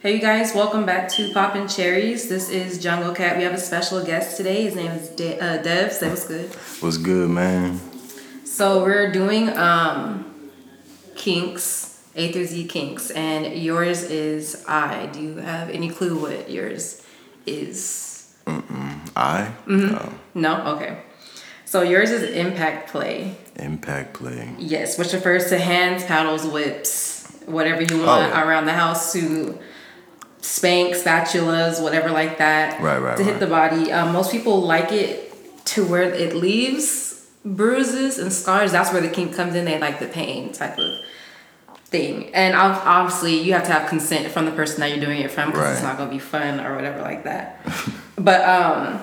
Hey you guys, welcome back to Poppin' Cherries. This is Jungle Cat. We have a special guest today. His name is De- uh, Dev. Say what's good. What's good, man? So we're doing um, kinks, A through Z kinks, and yours is I. Do you have any clue what yours is? Mm-mm. I Mm-hmm. No? Okay. So yours is impact play. Impact play. Yes, which refers to hands, paddles, whips, whatever you want Oh. around the house to spank, spatulas, whatever like that. Right, right, To hit right. the body. Um, most people like it to where it leaves bruises and scars. That's where the kink comes in. They like the pain type of thing. And obviously, you have to have consent from the person that you're doing it from because it's not going to be fun or whatever like that. but um,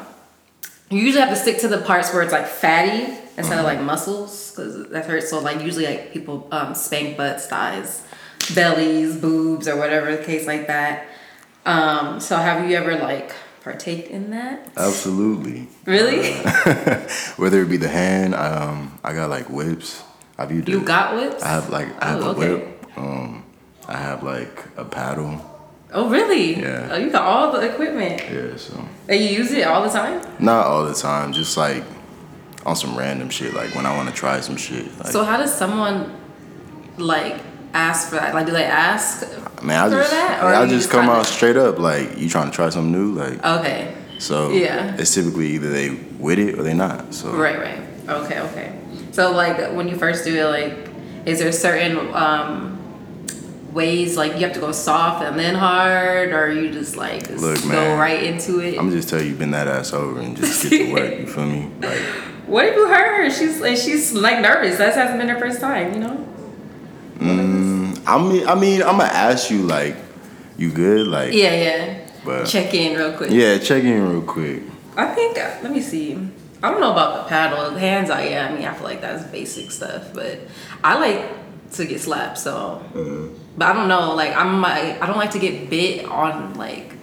you usually have to stick to the parts where it's like fatty instead of like muscles because that hurts. So like usually like people um, spank butts, thighs, bellies, boobs, or whatever the case like that. Um, so have you ever like partake in that? Absolutely. Really? Whether it be the hand, um, I got like whips. I've used you got whips? I have like I have Oh, a okay. whip. Um, I have like a paddle. oh really? Yeah. Oh, you got all the equipment. Yeah, so And you use it all the time? not all the time, just like on some random shit. Like when I want to try some shit. Like, So how does someone like ask for that? Like, do they ask? man, I for just that, or I just just come out straight up. Like you trying to try something new. Like Okay. so. Yeah. It's typically either they with it or they not. So Right, right. Okay, okay. So like when you first do it, like, is there certain um ways like you have to go soft and then hard, or you just like just Look, go man, right into it? I'm just tell you, bend that ass over and just get to work. You feel me? Like, what if you hurt her? She's like she's like nervous. That hasn't been her first time, you know? mm, I mean, I mean, I'm gonna ask you, like, you good? Like, Yeah, yeah. But- Check in real quick. yeah, check in real quick. I think uh, let me see. I don't know about the paddle. Hands I yeah, I mean I feel like that's basic stuff, but I like to get slapped, so but I don't know, like I'm my I don't like to get bit on like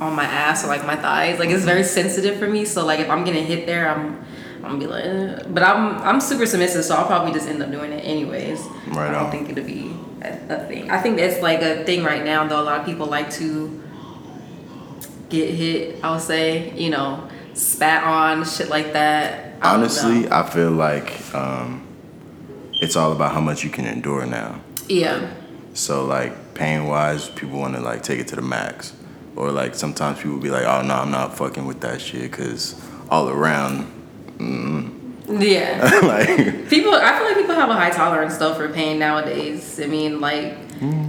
on my ass or like my thighs. Like it's very sensitive for me, so like if I'm getting hit there, I'm I'm gonna be like, "Ugh." but I'm I'm super submissive, so I'll probably just end up doing it anyways. Right I don't on. think it'll be a, thing. I think it's like a thing right now, though. A lot of people like to get hit. I would say, you know, spat on, shit like that. I Honestly. I feel like um, it's all about how much you can endure now. yeah, So, like, pain wise, people want to like take it to the max, or like sometimes people be like, "Oh no, I'm not fucking with that shit," because all around, yeah. like, people, I feel like people have a high tolerance though for pain nowadays. I mean, like,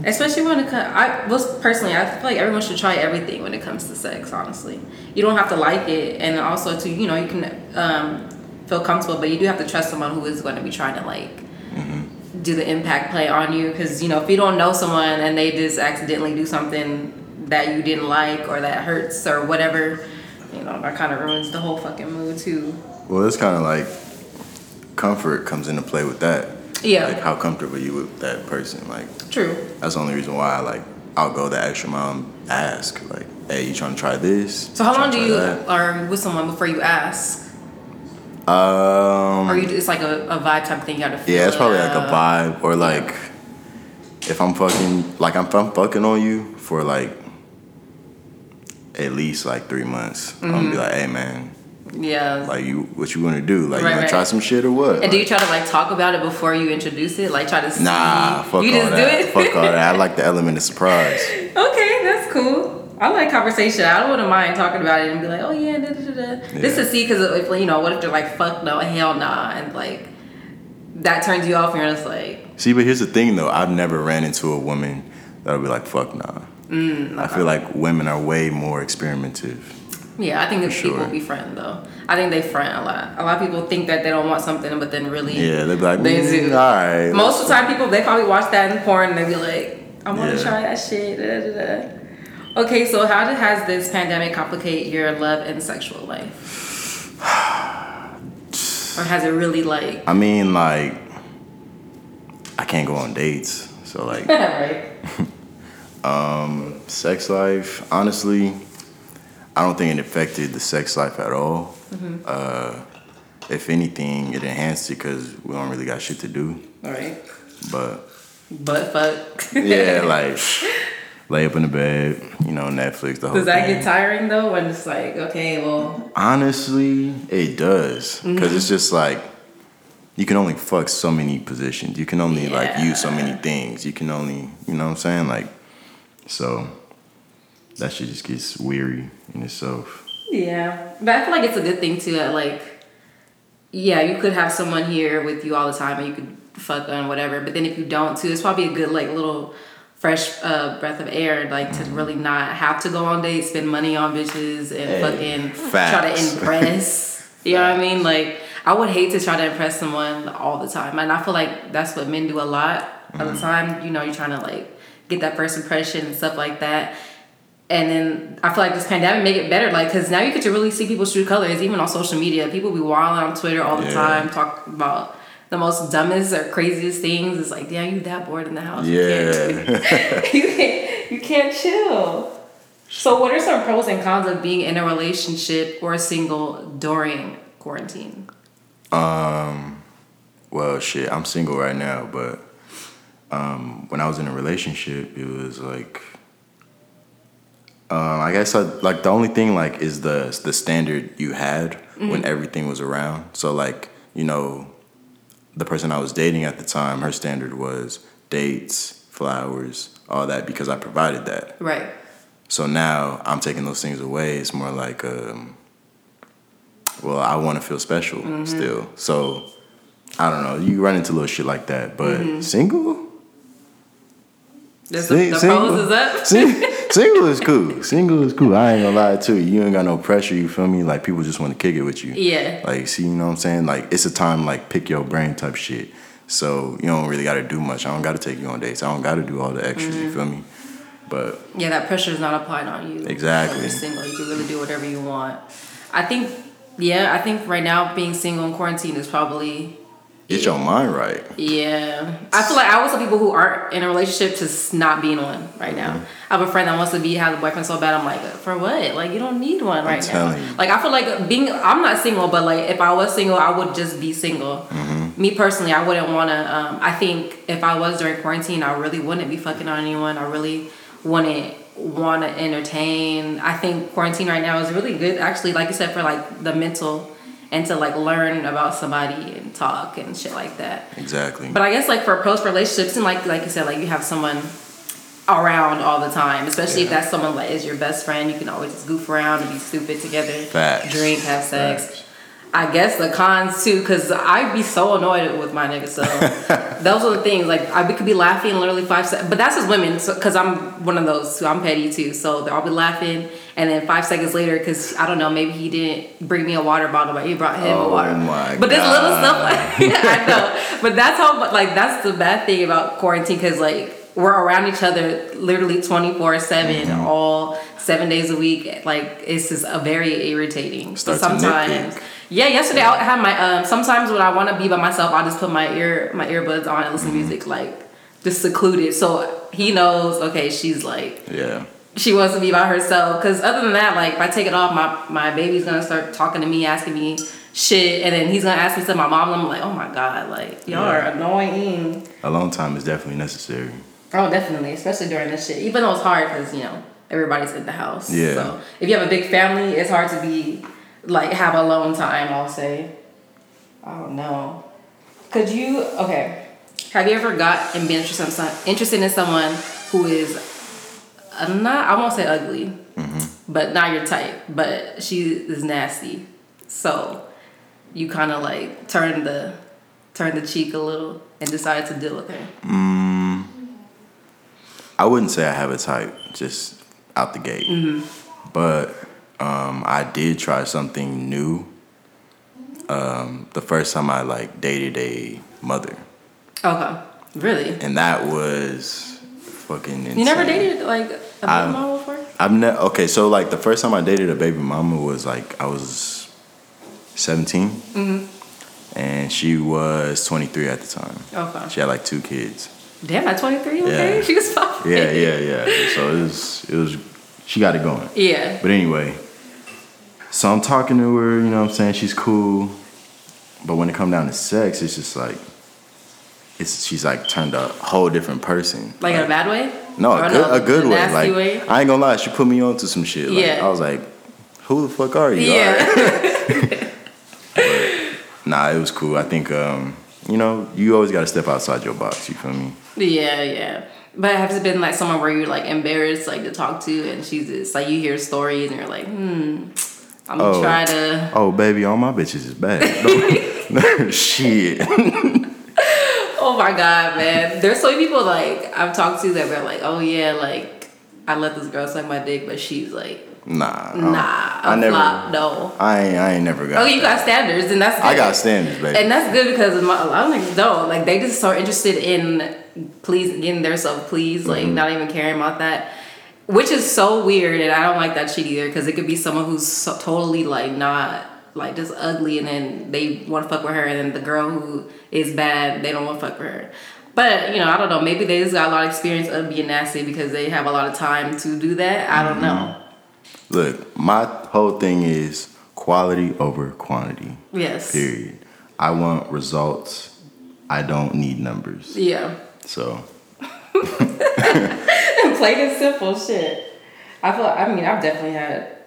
especially when it comes. I was personally, I feel like everyone should try everything when it comes to sex. Honestly, you don't have to like it, and also to you know you can um, feel comfortable, but you do have to trust someone who is going to be trying to like do the impact play on you because you know if you don't know someone and they just accidentally do something that you didn't like or that hurts or whatever you know that kind of ruins the whole fucking mood too well, it's kind of like comfort comes into play with that. Yeah. Like how comfortable you with that person. Like true that's the only reason why I like I'll go the extra mile and ask like, hey, you trying to try this? so how long do you that?" are with someone before you ask Um. or you it's like a, a vibe type thing you feel Yeah, it's probably like a vibe or like if I'm fucking like if I'm fucking on you for like at least like three months, I'm gonna be like, hey man, yeah like you what you wanna do? Like Right, you wanna try some shit or what? and do you try to like talk about it before you introduce it like try to see nah, fuck you all just that. do it Fuck all that. I like the element of surprise. Okay, that's cool. I like conversation. I wouldn't want to mind talking about it and be like, oh yeah, da, da, da, da. Just to see, because if you know, what if they're like, fuck no, hell nah, and like that turns you off, and you're just like, See, but here's the thing though, I've never ran into a woman that'll be like, fuck nah. Mm, I feel like women are way more experimentative. Yeah. I think that For people be front though. I think they front a lot. A lot of people think that they don't want something, but then really, Yeah, they'd be like, They mm, do. all right. most of the time, people they probably watch that in porn and they be like, I want to Yeah. try that shit. Da, da, da. Okay, so how did, has this pandemic complicate your love and sexual life? or has it really like I mean, like, I can't go on dates. So, like, right? sex life, honestly, I don't think it affected the sex life at all. Uh, if anything, it enhanced it because we don't really got shit to do. All right. But Butt fuck. yeah, like, lay up in the bed, you know, Netflix. The whole Does that thing. get tiring though? When it's like, okay, well, Honestly, it does because Mm-hmm. it's just like you can only fuck so many positions. You can only like use so many things. You can only, you know what I'm saying? Like, so that shit just gets weary in itself. yeah. But I feel like it's a good thing too. That like, yeah, you could have someone here with you all the time, and you could fuck on whatever. But then if you don't too, it's probably a good like little fresh uh, breath of air, like to really not have to go on dates, spend money on bitches, and Hey, fucking facts. try to impress. you know what I mean? Like, I would hate to try to impress someone all the time, and I feel like that's what men do a lot of the time. You know, you're trying to like get that first impression and stuff like that. And then I feel like this pandemic make it better, like, cause now you get to really see people's true colors, even on social media. People be wilding on Twitter all the Yeah. time, talk about the most dumbest or craziest things. It's like, damn, you that bored in the house. You can't- Yeah. you can't, you can't chill. So, what are some pros and cons of being in a relationship or single during quarantine? um, well, shit, I'm single right now, but um, when I was in a relationship, it was like. Um, I guess I, like the only thing like is the the standard you had when everything was around. So like you know, the person I was dating at the time, her standard was dates, flowers, all that because I provided that. Right. So now I'm taking those things away. It's more like, um, well, I want to feel special Mm-hmm. still. So I don't know. You run into little shit like that, but Mm-hmm. single, That's Sing- the single. pros is up. Sing- single is cool. Single is cool. I ain't gonna lie to you. You ain't got no pressure. You feel me? Like people just want to kick it with you. Yeah. Like, see, you know what I'm saying? Like, it's a time like pick your brain type shit. So you don't really got to do much. I don't got to take you on dates. I don't got to do all the extras. Mm-hmm. You feel me? But Yeah, that pressure is not applied on you. Exactly. You're single, you can really do whatever you want. I think, yeah, I think right now being single in quarantine is probably, get your mind right. yeah. I feel like I always tell people who aren't in a relationship to not be in one right now. Mm-hmm. I have a friend that wants to be have a boyfriend so bad. I'm like, for what? Like you don't need one right now. you. Like I feel like being, I'm not single, but like if I was single, I would just be single. Mm-hmm. Me personally, I wouldn't want to. Um, I think if I was during quarantine, I really wouldn't be fucking on anyone. I really wouldn't want to entertain. I think quarantine right now is really good, actually. Like you said, for like the mental and to like learn about somebody and talk and shit like that. Exactly. But I guess like for post relationships and like like you said, like you have someone around all the time, especially if Yeah. that's someone like is your best friend. You can always just goof around and be stupid together, Facts. drink, have sex. Facts. I guess the cons too, cause I'd be so annoyed with my nigga. So those are the things. Like I we could be laughing literally five seconds, but that's as women. So, cause I'm one of those. Too. I'm petty too. So I'll be laughing, and then five seconds later, cause I don't know, maybe he didn't bring me a water bottle, but he brought him a Oh water. my but this little God. stuff, like I know. But that's how. Like that's the bad thing about quarantine, cause like we're around each other literally 24 7 Mm-hmm. all seven days a week like it's just a very irritating so Start sometimes yeah yesterday i had my um sometimes when i want to be by myself i just put my ear my earbuds on and listen Mm-hmm. to music like just secluded so he knows okay she's like Yeah. She wants to be by herself because other than that like if i take it off my my baby's gonna start talking to me asking me shit and then he's gonna ask me to my mom and i'm like oh my god like y'all are Yeah. annoying Alone time is definitely necessary. Oh, definitely, especially during this shit. Even though it's hard because you know everybody's in the house. Yeah. So if you have a big family, it's hard to be like have alone time. I'll say. I don't know. Could you? Okay. Have you ever got and been interested in, some, interested in someone who is uh, not? I won't say ugly, but not your type. But she is nasty. So you kind of like turn the turn the cheek a little and decide to deal with her. I wouldn't say I have a type just out the gate, but um, I did try something new. Um, the first time I like dated a mother, Okay. Really? and that was fucking. Insane. You never dated like a baby I- mama before? I've never. Okay, so like the first time I dated a baby mama was like I was 17, Mm-hmm. and she was 23 at the time. Okay. She had like two kids. Damn, at 23, okay? Yeah. She was fine. Yeah, yeah, yeah. So it was, it was. She got it going. Yeah. But anyway, so I'm talking to her, you know what I'm saying? She's cool. But when it come down to sex, it's just like, it's she's like turned a whole different person. Like, in a bad way? No, Or a good, a good the way. Like way? I ain't gonna lie, she put me on to some shit. Like, Yeah. I was like, who the fuck are you? Yeah. Alright. Nah, it was cool. I think um, you know, you always gotta step outside your box, you feel me? Yeah, yeah. But has it been like someone where you're like embarrassed like to talk to and she's just like you hear stories and you're like, hmm, I'm gonna Oh. try to Oh baby, all my bitches is bad. shit. Oh my god, man. There's so many people like I've talked to that were like, oh yeah, like I let this girl suck my dick, but she's like, Nah. Nah, a I never flop, no. I ain't I ain't never got Oh, you that. got standards, and that's good. I got standards, baby. and that's good because my, a lot of niggas don't. Like they just so interested in please getting their self pleased, like Mm-hmm. not even caring about that. Which is so weird, and I don't like that shit either. Because it could be someone who's so, totally like not like just ugly, and then they want to fuck with her, and then the girl who is bad, they don't want to fuck with her. But you know, I don't know. Maybe they just got a lot of experience of being nasty because they have a lot of time to do that. I don't know. Mm-hmm. Look, my whole thing is quality over quantity. Yes. Period. I want results. I don't need numbers. Yeah. So Plain and simple shit. I feel. I mean, I've definitely had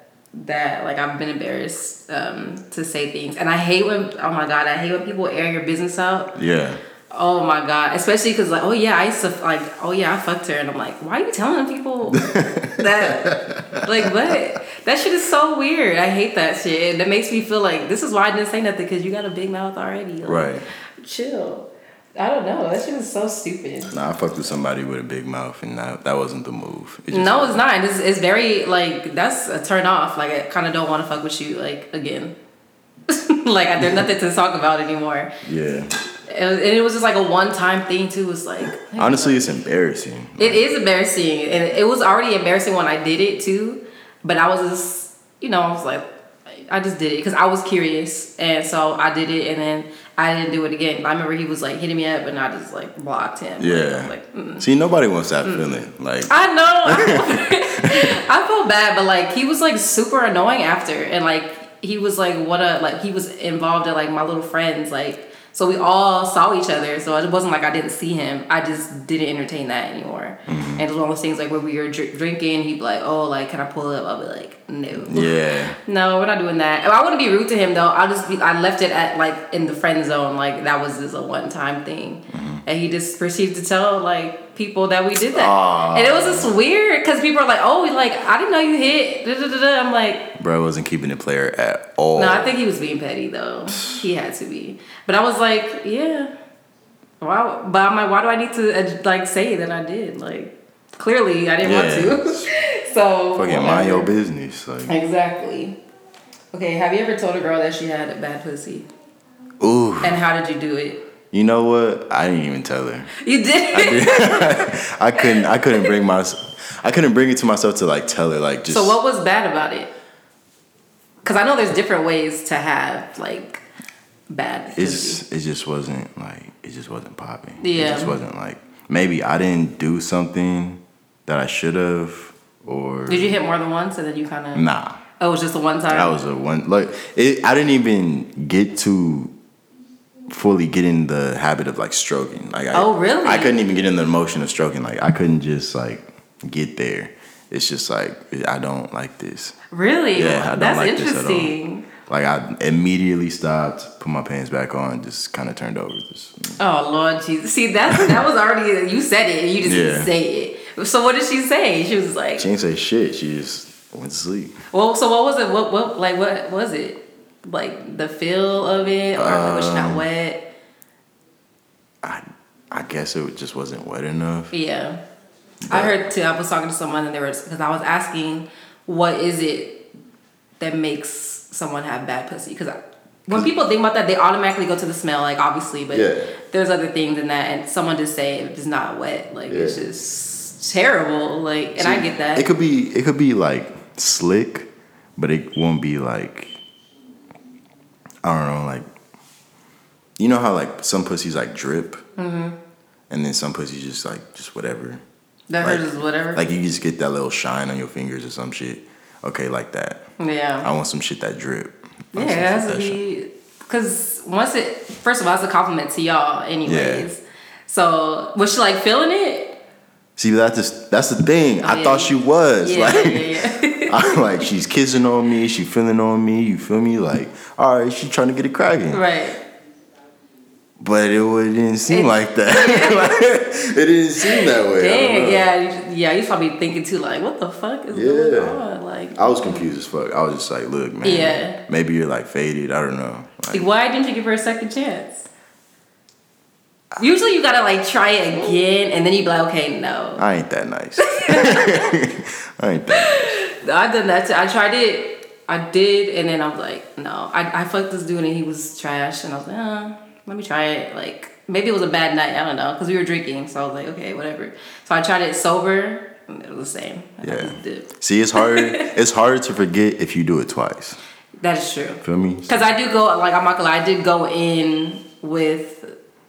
that. Like, I've been embarrassed um, to say things, and I hate when. Oh my god, I hate when people air your business out. yeah. Oh my god, especially because like, oh yeah, I used to like, oh yeah, I fucked her, and I'm like, why are you telling people that? Like, what? That shit is so weird. I hate that shit. That makes me feel like this is why I didn't say nothing because you got a big mouth already. Like, Right. Chill. I don't know. That shit is so stupid. Nah, I fucked with somebody with a big mouth, and that, that wasn't the move. It just No, it's not. It's, it's very like that's a turn off. Like I kind of don't want to fuck with you like again. like there's nothing to talk about anymore. Yeah. And and it was just like a one time thing too. It's like Honestly, it's embarrassing. it is embarrassing, and it was already embarrassing when I did it too. But I was just you know I was like I just did it because I was curious, and so I did it, and then I didn't do it again. I remember he was like hitting me up, and I just like blocked him. Like, Yeah. like. Mm. See, nobody wants that feeling. Like, I know. I felt bad, but like he was like super annoying after, and like he was like what a like he was involved in like my little friends like. So we all saw each other. So it wasn't like I didn't see him. I just didn't entertain that anymore. And it was one of those things like where we were dr- drinking. He'd be like, "Oh, like can I pull up?" I'll be like, "No." yeah. No, we're not doing that. I wouldn't be rude to him though. I'll just be. I left it at like in the friend zone. Like that was just a one time thing, and he just proceeded to tell like people that we did that, Aw. and it was just weird because people are like, "Oh, like I didn't know you hit." Da, da, da, da. I'm like, Bro wasn't keeping it player at all. no, I think he was being petty though. He had to be, but I was like, yeah. Wow, but I'm like, why do I need to uh, like say that I did? Like, clearly I didn't Yeah. want to. so Fucking mind your business. Like, Exactly. Okay, have you ever told a girl that she had a bad pussy? ooh. And how did you do it? You know what? I didn't even tell her. You did. I couldn't. I couldn't bring my. I couldn't bring it to myself to like tell her like just. so what was bad about it? Because I know there's different ways to have like bad It just. It just wasn't like. It just wasn't popping. Yeah. It just wasn't like. Maybe I didn't do something that I should have, or Did you hit more than once and then you kind of? nah. Oh, it was just the one time. That was a one. Like it. I didn't even get to fully get in the habit of like stroking. Like I, Oh, really? I couldn't even get in the motion of stroking. Like I couldn't just like get there. It's just like I don't like this. really? Yeah, I don't That's like this at all. interesting. Like I immediately stopped, put my pants back on, just kind of turned over. Just, mm. Oh Lord Jesus! See, that's that was already you said it. You just Yeah. didn't say it. So what did she say? She was like, she didn't say shit. She just went to sleep. well, so what was it? What what like what was it? Like the feel of it, or was she Um, not wet? I I guess it just wasn't wet enough. Yeah. I heard too. I was talking to someone and they were because I was asking, what is it that makes someone have bad pussy? Because when people think about that, they automatically go to the smell, like obviously, but Yeah. there's other things in that. And someone just say it's not wet, like it's Yeah. Terrible. Like, and I get that. It could be it could be like slick, but it won't be like I don't know, like you know how like some pussies like drip, mm-hmm. and then some pussies just like just whatever. that like- hurts is whatever. Like you just get that little shine on your fingers or some shit. Okay, like that. yeah. I want some shit that drip. I Yeah, want it some has shit to that be because once it first of all, it's a compliment to y'all, anyways. So was she like feeling it? See, that's just, that's the thing. Oh, I yeah, thought she was Yeah, like. yeah, yeah. I'm like, she's kissing on me, she feeling on me, you feel me? Like, all right, she trying to get it cracking. right. But it, it didn't seem It- like that. Like, it didn't seem that way. Dang, yeah, you, yeah. You probably thinking too, like, what the fuck is going on? Like, I was confused as fuck. I was just like, look, man. Yeah. Maybe you're like faded. I don't know. Like, why didn't you give her a second chance? Usually, you gotta like try it again, and then you be like, okay, no. I ain't that nice. I ain't that nice. I done that. Too. I tried it. I did, and then I was like, no. I, I fucked this dude, and he was trash, and I was like, uh, let me try it. Like maybe it was a bad night. I don't know, because we were drinking, so I was like, okay, whatever. So I tried it sober, and it was the same. I Yeah. See, it's hard it's hard to forget if you do it twice. That is true. Feel me? Because I do go, like, I'm not gonna lie, I did go in with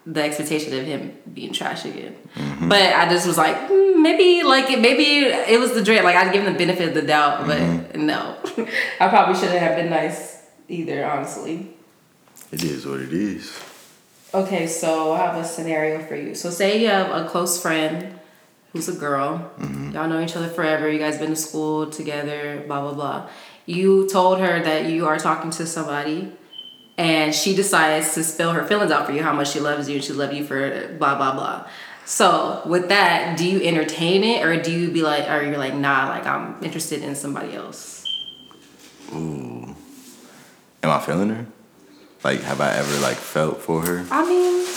the expectation of him being trash again. Mm-hmm. But I just was like, mm, maybe, like, it, maybe it was the dread. Like, I'd give him the benefit of the doubt, but Mm-hmm. no. I probably shouldn't have been nice either, honestly. It is what it is. Okay, so I have a scenario for you. So, say you have a close friend who's a girl. Y'all know each other forever. You guys been to school together, blah, blah, blah. You told her that you are talking to somebody, and she decides to spill her feelings out for you, how much she loves you, and she loves you for blah, blah, blah. So, with that, do you entertain it, or do you be like, or you're like, nah, like, I'm interested in somebody else? Ooh. Am I feeling her? Like, have I ever like felt for her? I mean,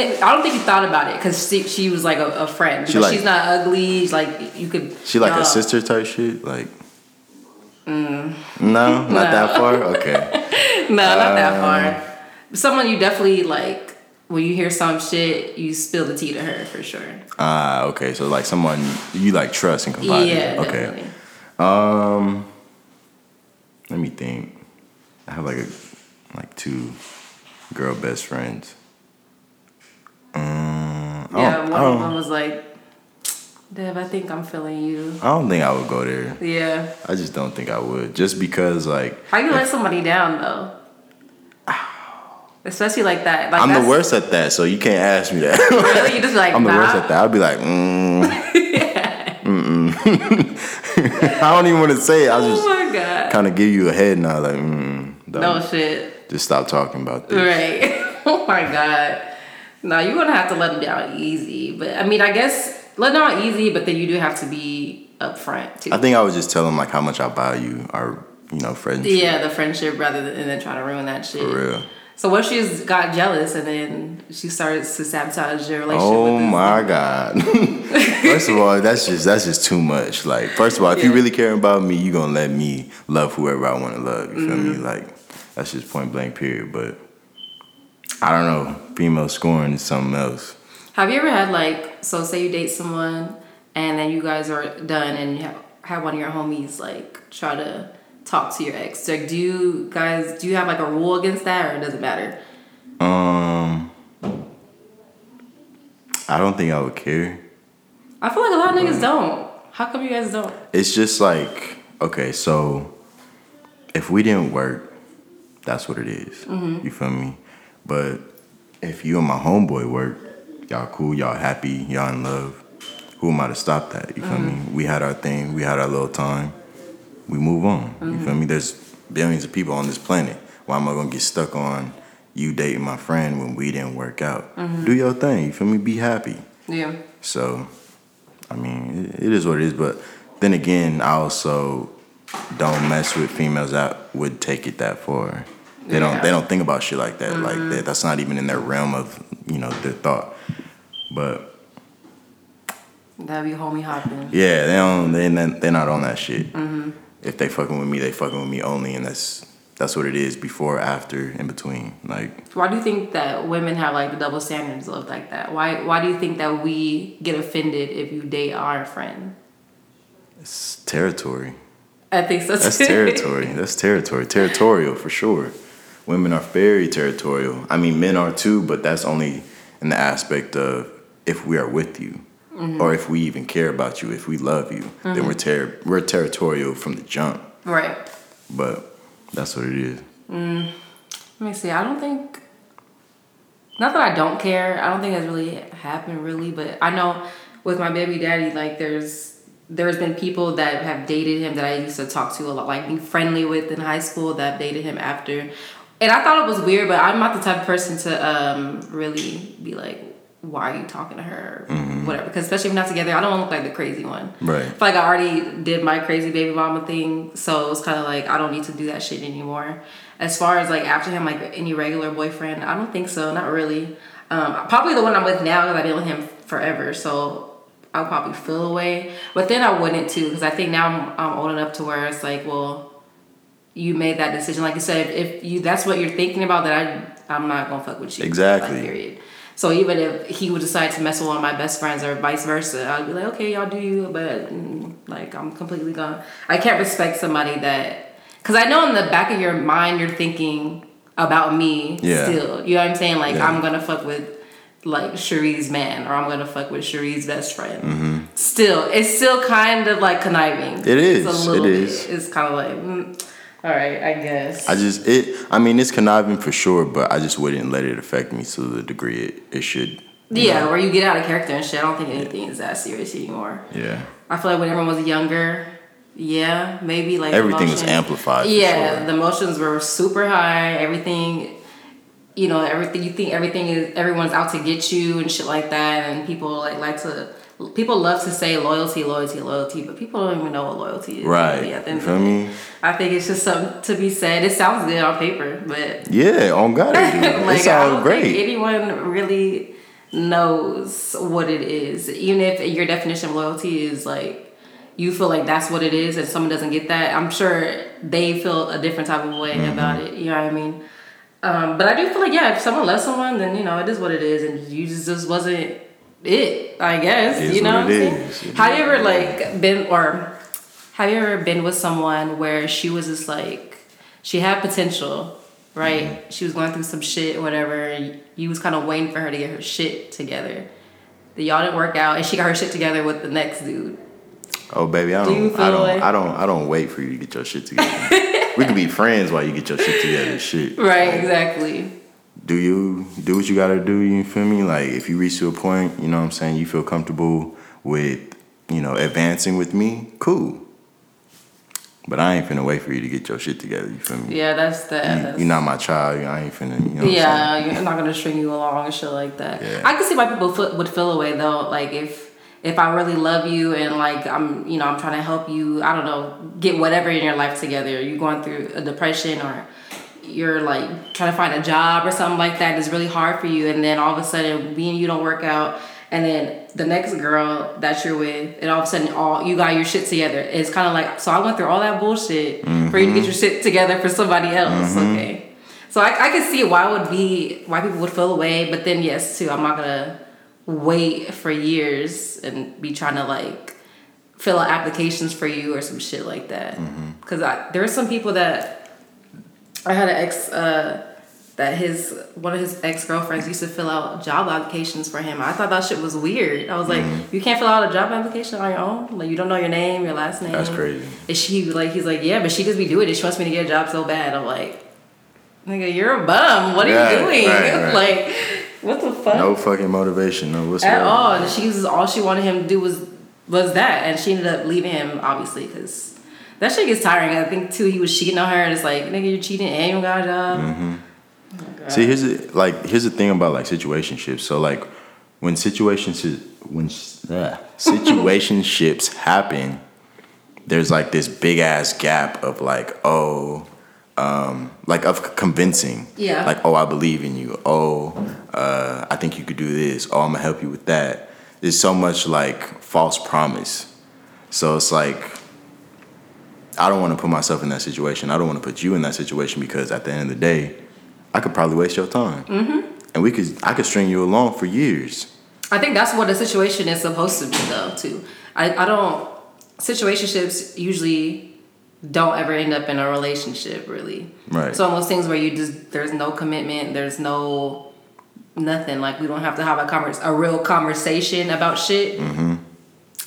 I don't think you thought about it because she, she was like a, a friend. She like- she's not ugly. She's like you could. She like no. a uh, sister type shit? Like No, not that far? Okay. No, not Uh, that far. Someone you definitely like. When you hear some shit, you spill the tea to her for sure. Ah, okay. So like someone you like trust and confide yeah, in. Okay. definitely. Um let me think. I have like a like two girl best friends. Um, Yeah, one of them was like, "Dev, I think I'm feeling you." I don't think I would go there. Yeah. I just don't think I would. Just because like How you let somebody down though? Especially like that. Like I'm the worst at that, so you can't ask me that. Really, you just like, I'm the worst at that. I'd be like, mm, mm-mm. I don't even want to say it. I'll Oh just my god. kind of give you a head nod, like, mm, No don't- shit. just stop talking about this. Right. oh my god. No, you're gonna have to let them down easy. But I mean, I guess them down easy, but then you do have to be upfront too. I think I would just tell them like how much I value our, you know, friendship. yeah, the friendship rather than and then try to ruin that shit. For real. So what she's got jealous and then she starts to sabotage your relationship? Oh my god! first of all, that's just that's just too much. Like, first of all, if you really care about me, you are gonna let me love whoever I want to love. You feel Mm-hmm. me? Like, that's just point blank. Period. But I don't know. Female scoring is something else. Have you ever had like so say you date someone and then you guys are done and you have, have one of your homies like try to talk to your ex? Like do you guys do you have like a rule against that or it doesn't matter? Um, I don't think I would care. I feel like a lot of niggas don't. How come you guys don't? It's just like okay, so if we didn't work, that's what it is. You feel me? But if you and my homeboy work, y'all cool, y'all happy, y'all in love. Who am I to stop that? You feel me? Mm-hmm. We had our thing, we had our little time. We move on. You feel mm-hmm. me? There's billions of people on this planet. Why am I gonna get stuck on you dating my friend when we didn't work out? Mm-hmm. Do your thing. You feel me? Be happy. Yeah. So, I mean, it, is what it is. But then again, I also don't mess with females that would take it that far. They don't. They don't think about shit like that. Like that. That's not even in their realm of you know their thought. But That'd be homie hopping. yeah, they don't. They not- they're not on that shit. Mm-hmm. If they fucking with me, they fucking with me only, and that's that's what it is. Before, after, in between. Like Why do you think that women have like double standards of like that? Why why do you think that we get offended if you date our friend? it's territory. I think so That's territory. That's territory. Territorial for sure. Women are very territorial. I mean, men are too, but that's only in the aspect of if we are with you, mm-hmm. or if we even care about you, if we love you, then we're mm-hmm. ter- we're territorial from the jump. Right. But that's what it is. Mm, let me see. I don't think. not that I don't care. I don't think that's really happened really, but I know with my baby daddy, like there's there's been people that have dated him that I used to talk to a lot, like be friendly with in high school that dated him after. And I thought it was weird, but I'm not the type of person to um, really be like, why are you talking to her? Mm-hmm. Whatever. Because especially if we're not together, I don't want to look like the crazy one. Right. Like I already did my crazy baby mama thing, so it's kind of like I don't need to do that shit anymore. As far as like after him, like any regular boyfriend, I don't think so. Not really. Um, probably the one I'm with now because I've been with him forever, so I'll probably feel away. But then I wouldn't too because I think now I'm, I'm old enough to where it's like, well, you made that decision. Like you said, if, if you that's what you're thinking about, that I I'm not gonna fuck with you. Exactly. Like, period. So even if he would decide to mess with one of my best friends or vice versa, I'd be like, okay, y'all do you, but mm, like I'm completely gone. I can't respect somebody that, because I know in the back of your mind you're thinking about me Yeah. still. You know what I'm saying? Like Yeah. I'm gonna fuck with like Cherie's man, or I'm gonna fuck with Cherie's best friend. Mm-hmm. Still, it's still kind of like conniving. It is. It's a little It bit. It's kind of like, mm, all right, I guess. I just it. I mean, it's conniving for sure, but I just wouldn't let it affect me to the degree it, it should. yeah, where you get out of character and shit. I don't think anything is that serious anymore. Yeah. I feel like when everyone was younger, yeah, maybe like Everything was amplified. Yeah, sure. the emotions were super high. Everything, you know, everything you think everything is everyone's out to get you and shit like that. And people like like to people love to say loyalty, loyalty, loyalty, but people don't even know what loyalty is. Right. really, at You feel me? I think it's just something to be said. It sounds good on paper, but Yeah. On God, it like it I sounds don't great. think anyone really knows what it is. Even if your definition of loyalty is like you feel like that's what it is, and someone doesn't get that, I'm sure they feel a different type of way Mm-hmm. about it. You know what I mean? Um, but I do feel like yeah, if someone loves someone, then you know it is what it is, and you just just wasn't it. I guess It is you know what what I'm saying. is. It Have you ever like been or have you ever been with someone where she was just like she had potential, right? Mm-hmm. She was going through some shit or whatever, and you was kind of waiting for her to get her shit together. That y'all didn't work out, and she got her shit together with the next dude. Oh baby, I Do you don't, feel I don't, like- I don't, I don't wait for you to get your shit together. we could be friends while you get your shit together. Shit. Right, exactly. Do you do what you gotta do? You feel me? Like if you reach to a point, you know what I'm saying, you feel comfortable with, you know, advancing with me, cool. But I ain't finna wait for you to get your shit together. You feel me? Yeah, that's the. You, you're not my child. I ain't finna. You know what I'm saying? yeah, you're not gonna string you along and shit like that. Yeah. I can see why people feel, would feel away though. Like if if I really love you and like I'm, you know, I'm trying to help you. I don't know, get whatever in your life together. You're going through a depression or you're like trying to find a job or something like that. It's really hard for you, and then all of a sudden, me and you don't work out. And then the next girl that you're with, and all of a sudden, all you got your shit together. It's kind of like so. I went through all that bullshit for you to get mm-hmm. your shit together for somebody else. Mm-hmm. Okay, so I, I can see why it would be why people would feel away, but then yes too, I'm not gonna wait for years and be trying to like fill out applications for you or some shit like that. Mm-hmm. Because I there are some people that I had an ex uh, that his one of his ex girlfriends used to fill out job applications for him. I thought that shit was weird. I was like, you can't fill out a job application on your own. Like you don't know your name, your last name. That's crazy. And she like he's like, yeah, but she just be doing it. She wants me to get a job so bad. I'm like, nigga, you're a bum. What are Right, you doing? right, right. like, what the fuck? No fucking motivation. No whatsoever. At all. And she was all she wanted him to do was was that, and she ended up leaving him obviously because that shit gets tiring. I think too he was cheating on her, and it's like nigga, you're cheating and you got a job. Mm-hmm. Oh. See, here's the, like here's the thing about like situationships. So like when situations when uh, situationships happen, there's like this big ass gap of like oh, um, like of convincing. Yeah. Like oh, I believe in you. Oh, uh, I think you could do this. Oh, I'm gonna help you with that. There's so much like false promise. So it's like I don't want to put myself in that situation. I don't want to put you in that situation because at the end of the day, I could probably waste your time, mm-hmm. and we could I could string you along for years. I think that's what a situation is supposed to be though too. I, I don't situationships usually don't ever end up in a relationship really. Right. It's almost things where you just there's no commitment, there's no nothing. Like we don't have to have a convers a real conversation about shit. Mm-hmm.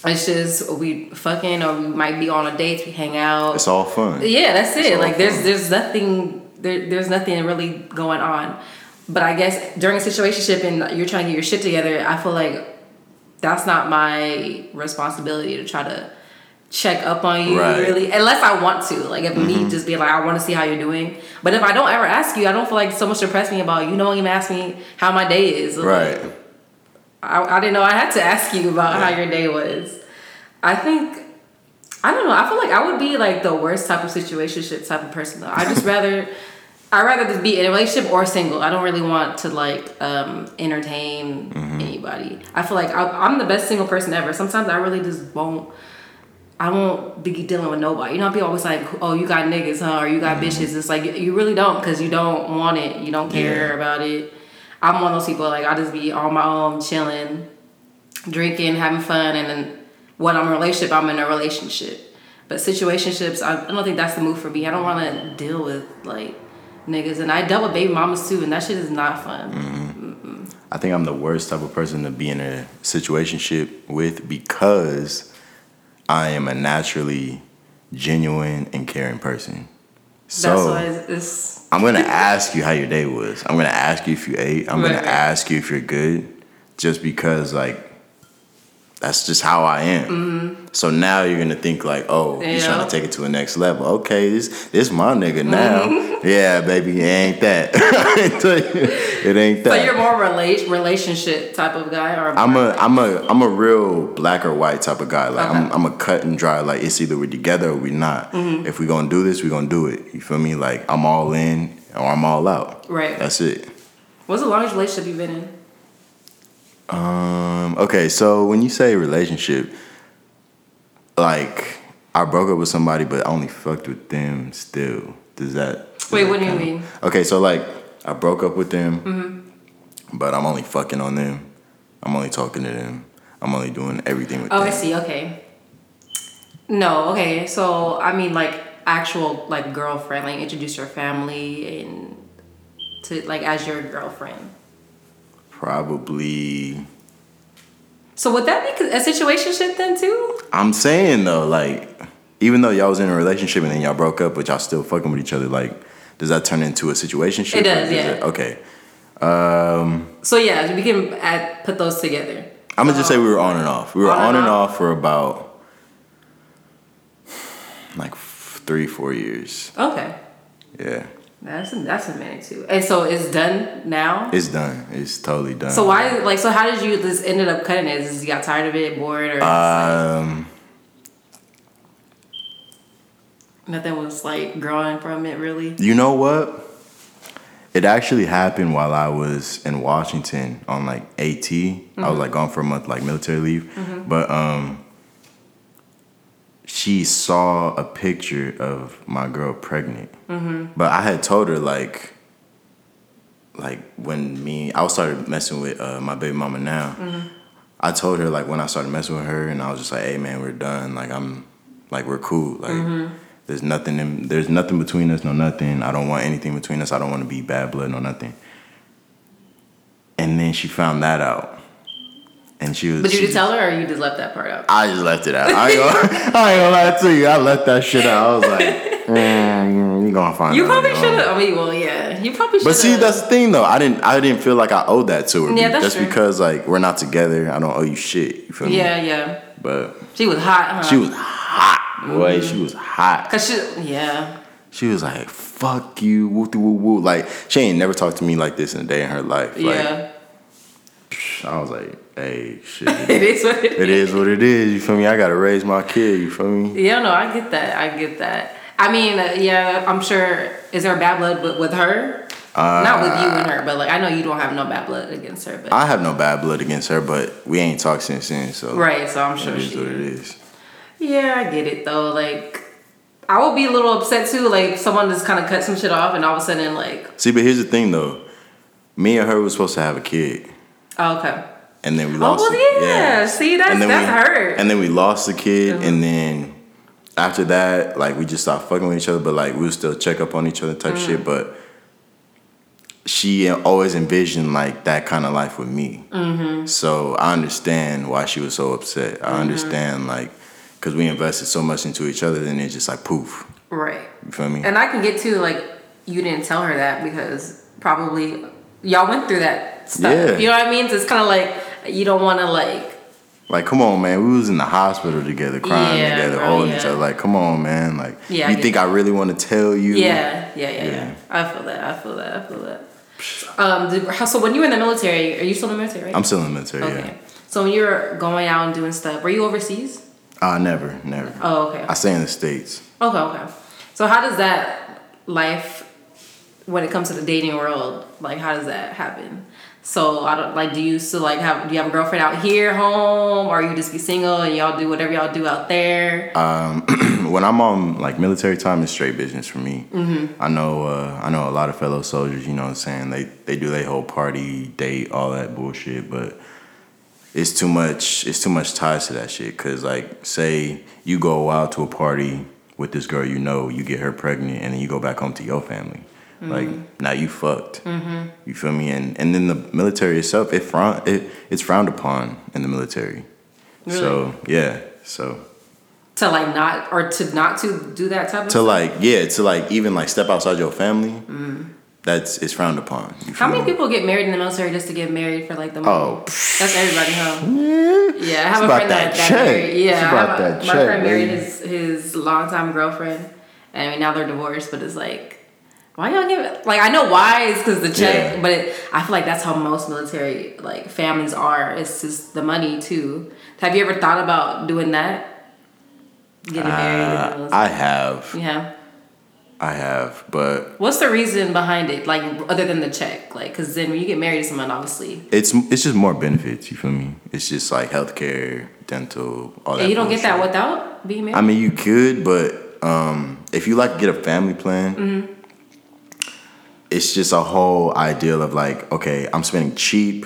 It's just we fucking or we might be on a date, we hang out. It's all fun. Yeah, that's it. Like there's fun. there's nothing there, there's nothing really going on. But I guess during a situationship and you're trying to get your shit together, I feel like that's not my responsibility to try to check up on you Right. really unless I want to. Like if Mm-hmm. me just be like, I want to see how you're doing. But if I don't ever ask you, I don't feel like so much to press me about you don't even ask me how my day is. Like, Right. I, I didn't know I had to ask you about how your day was. I think I don't know. I feel like I would be like the worst type of situationship type of person though. I just rather I rather just be in a relationship or single. I don't really want to like um, entertain anybody. I feel like I, I'm the best single person ever. Sometimes I really just won't. I won't be dealing with nobody. You know, people always like, "Oh, you got niggas, huh? Or you got bitches." It's like you really don't, because you don't want it. You don't care Yeah. about it. I'm one of those people. Like I just be on my own, chilling, drinking, having fun, and then when I'm in a relationship, I'm in a relationship. But situationships, I, don't think that's the move for me. I don't want to deal with like niggas, and I dealt with baby mamas too, and that shit is not fun. Mm-hmm. I think I'm the worst type of person to be in a situationship with because I am a naturally genuine and caring person. So that's why it's, I'm gonna ask you how your day was. I'm gonna ask you if you ate. I'm Right, gonna ask you if you're good, just because like that's just how I am. So now you're gonna think like, oh, he's trying Mm-hmm. To take it to a next level. Okay, this this my nigga now. Mm-hmm. Yeah, baby, it ain't that. I tell you, it ain't that. so you're more relate relationship type of guy, or I'm a I'm a I'm a real black or white type of guy. Like I'm Okay. I'm a cut and dry. Like it's either we're together or we're not. Mm-hmm. If we gonna do this, we gonna do it. You feel me? Like I'm all in or I'm all out. Right. That's it. What's the longest relationship you've been in? Um. Okay. So when you say relationship, like I broke up with somebody, but I only fucked with them still. Does that? does Wait, that what do you mean? Okay. So like I broke up with them, Mhm. but I'm only fucking on them. I'm only talking to them. I'm only doing everything with them. Oh, them. I see. Okay. No, okay. So I mean, like actual like girlfriend, like introduce your family and to like as your girlfriend. Probably. So would that be a situation situationship then too? I'm saying though, like, even though y'all was in a relationship and then y'all broke up, but y'all still fucking with each other, like, does that turn into a situation? It does, yeah. okay. Um, So yeah, we can add, put those together. I'm gonna just say we were on and off. We were On on, and and off? off for about like f- three, four years. Okay, Yeah, that's a, that's a minute too. And so it's done now. it's done. It's totally done. So why like so how did you just ended up cutting it? Is you got tired of it, bored, or Um, nothing was like growing from it really? you know what? It actually happened while I was in Washington on like AT. I was like gone for a month, like military leave. But um, she saw a picture of my girl pregnant. Mm-hmm. But I had told her like, like when me I started messing with uh, my baby mama now. Mm-hmm. I told her like when I started messing with her, and I was just like, "Hey man, we're done. Like I'm, like we're cool. Like mm-hmm. there's nothing. In, there's nothing between us. No nothing. I don't want anything between us. I don't want to be bad blood. No nothing." And then she found that out, and she was. But you did tell her, or you just left that part out? I just left it out. I ain't gonna, I ain't gonna lie to you. I left that shit out. I was like, mm, you gonna find out. You probably should have. I mean, well, yeah, you probably should. But see, that's the thing though. I didn't. I didn't feel like I owed that to her. Yeah, that's Just true. because like we're not together. I don't owe you shit. You feel me? yeah, yeah. But She was hot, huh? she was hot, boy. She was hot. Cause she, yeah. She was like, "Fuck you, woo woo woo." Like she ain't never talked to me like this in a day in her life. Like, yeah, I was like, "Hey, shit." it is what it, It is what it is. You feel me? I gotta raise my kid. You feel me? Yeah, no, I get that. I get that. I mean, uh, yeah, I'm sure. Is there bad blood with, with her? Not with you and her, but like I know you don't have no bad blood against her, but I have no bad blood against her, but we ain't talked since then. So right. So I'm sure it is she. what it is. Yeah, I get it though. Like, I would be a little upset too. Like someone just kind of cut some shit off, and all of a sudden, like, See, but here's the thing though. Me and her was supposed to have a kid, oh, okay. And then we lost. Oh lost. well, the, yeah. See, that's and then that's we, hurt. Mm-hmm. And then we lost the kid, and then after that, like we just stopped fucking with each other, but like we would still check up on each other type Mm. shit. But she always envisioned like that kind of life with me. Mm-hmm. So I understand why she was so upset. I understand like because we invested so much into each other, then it just like poof. right. You feel me? And I can get to like you didn't tell her that because probably y'all went through that stuff. Yeah. You know what I mean? So it's kind of like you don't want to like. Like, come on, man. We was in the hospital together, crying Yeah, together, bro, holding each other. Like, come on, man. Like, Yeah, you get think I really want to tell you? Yeah, yeah, yeah, yeah, Yeah. I feel that. I feel that. I feel that. Um, did, so when you were in the military, are you still in the military? Right? I'm still in the military. okay. So when you were going out and doing stuff, were you overseas? Yeah. Uh, never, never. Oh, okay. I stay in the states. Okay, okay. So how does that life, when it comes to the dating world, like how does that happen? So I don't like. Do you still like have? Do you have a girlfriend out here, home, or you just be single and y'all do whatever y'all do out there? Um, when I'm on like military time, it's straight business for me. Mm-hmm. I know, uh, I know a lot of fellow soldiers. You know, what I'm saying they they do their whole party, date, all that bullshit, but it's too much. It's too much ties to that shit. Cause like, say you go out to a party with this girl you know, you get her pregnant, and then you go back home to your family. Mm-hmm. Like now you fucked. You feel me? And and then the military itself, it frown it it's frowned upon in the military. So yeah, so to like not or to not to do that type of to stuff? like yeah to like even like step outside your family that's it's frowned upon Mm. How many me? people get married in the military just to get married for like the money? oh That's everybody, huh? yeah Yeah, I have It's a friend that, that check. married. Yeah, about a- that my check, friend married baby. his his longtime girlfriend, and I mean, now they're divorced. But it's like, why y'all give it? Like I know why it's because the check, Yeah. but it, I feel like that's how most military like families are. It's just the money too. Have you ever thought about doing that? Getting married. Uh. I have yeah. I have but What's the reason behind it? Like other than the check, like because then when you get married to someone, obviously, it's it's just more benefits you feel me it's just like healthcare dental all that and you don't get that without being married. I mean you could but um if you like get a family plan Mm-hmm. It's just a whole ideal of like okay I'm spending cheap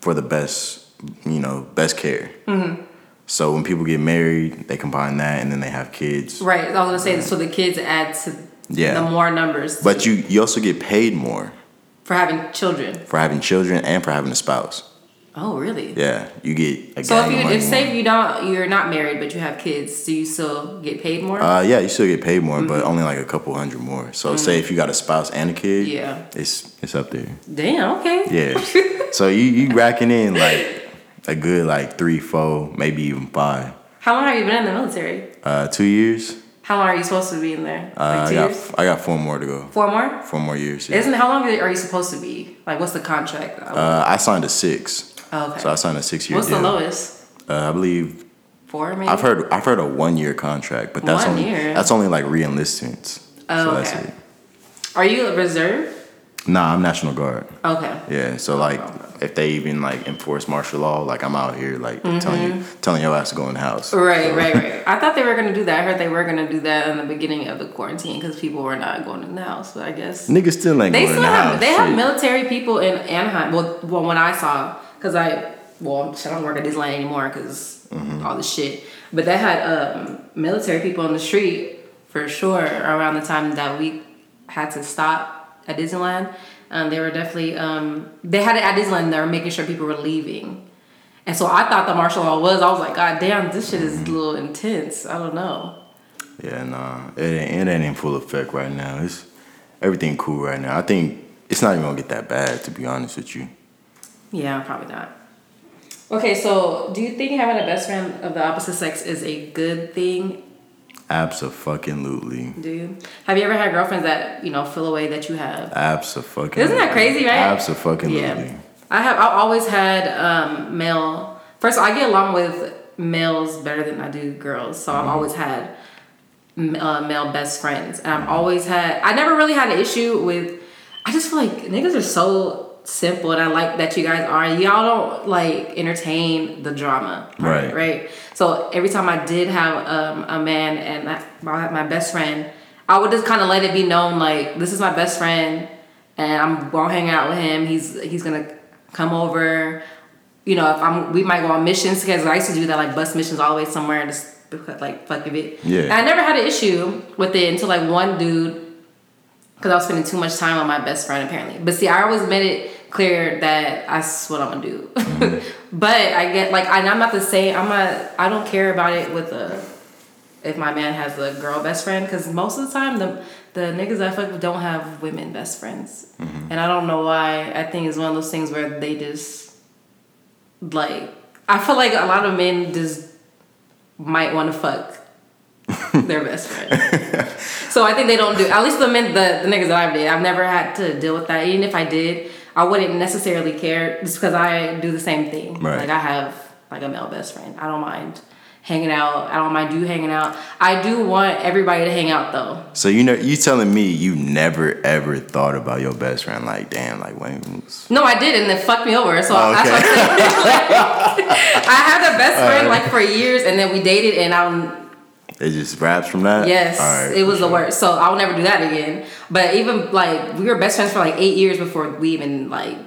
for the best you know best care Mm-hmm. so when people get married they combine that and then they have kids Right. I was gonna say so the kids add to Yeah. the more numbers. but you you also get paid more for having children. for having children and for having a spouse Oh, really? yeah you get a So if you money if say you don't you're not married but you have kids, do you still get paid more? uh, yeah, you still get paid more, Mm-hmm. but only like a couple hundred more. So say if you got a spouse and a kid, Yeah. it's it's up there. Damn. Okay. Yeah. so you you racking in like a good like three, four, maybe even five. How long have you been in the military? Uh, two years. How long are you supposed to be in there? Uh, I got years? I got four more to go. Four more? Four more years. Yeah. Isn't how long are you supposed to be? Like, what's the contract? Uh, I signed a six. Oh, okay. So I signed a six year what's deal. the lowest? Uh, I believe Four, maybe. I've heard I've heard a one year contract, but that's One only year? that's only like re-enlistments. Oh, so okay. Are you a reserve? Nah, I'm National Guard. Okay. Yeah, so like if they even like enforce martial law, like I'm out here like telling you telling your ass to go in the house. Mm-hmm. Right, right, right. I thought they were gonna do that. I heard they were gonna do that in the beginning of the quarantine because people were not going in the house. But I guess Niggas still ain't They going still in the have house. they have military people in Anaheim. Well, well, when I saw, cause I well, I don't work at Disneyland anymore because Mm-hmm. all the shit. But they had um, military people on the street for sure around the time that we had to stop at Disneyland. Um, they were definitely um, they had it at Disneyland. They were making sure people were leaving. And so I thought the martial law was. I was like, God damn, this shit is a little intense. I don't know. Yeah, nah, it ain't, it ain't in full effect right now. It's everything cool right now. I think it's not even gonna get that bad, to be honest with you. Yeah, probably not. Okay, so do you think having a best friend of the opposite sex is a good thing? Absolutely, Do you? Have you ever had girlfriends that you know feel away that you have? absolutely. Isn't that crazy, right? Absolutely. Yeah. I have. I've always had um, male. First, of all, I get along with males better than I do girls. So I've always had uh, male best friends, and I've always had. I never really had an issue with. I just feel like niggas are so simple, and I like that you guys are. Y'all don't like entertain the drama, Right. Right. So every time I did have um, a man and I, my, my best friend, I would just kind of let it be known like this is my best friend, and I'm gonna hang out with him. He's he's gonna come over. You know, if I'm, we might go on missions because I used to do that, like bus missions all the way somewhere and just like fuck of it. Yeah. And I never had an issue with it until like one dude, because I was spending too much time on my best friend apparently. But see, I always made it clear that that's what I'm gonna do. but I get like, and I'm not the same. I'm not. I don't care about it with a if my man has a girl best friend because most of the time the the niggas I fuck with don't have women best friends, mm-hmm. and I don't know why. I think it's one of those things where they just like I feel like a lot of men just might want to fuck their best friend. So I think they don't do. At least the men, the, the niggas that I've did, I've never had to deal with that. Even if I did, I wouldn't necessarily care just because I do the same thing. Right. Like I have like a male best friend. I don't mind hanging out. I don't mind you hanging out. I do want everybody to hang out though. So you know, you telling me you never ever thought about your best friend? Like, damn, like when? No, I did, and it fucked me over. So Oh, that's what I'm okay. I had a best friend like for years, and then we dated, and I'm It just wraps from that. Yes, right, it was for the worst. So I will never do that again. But even like we were best friends for like eight years before we even like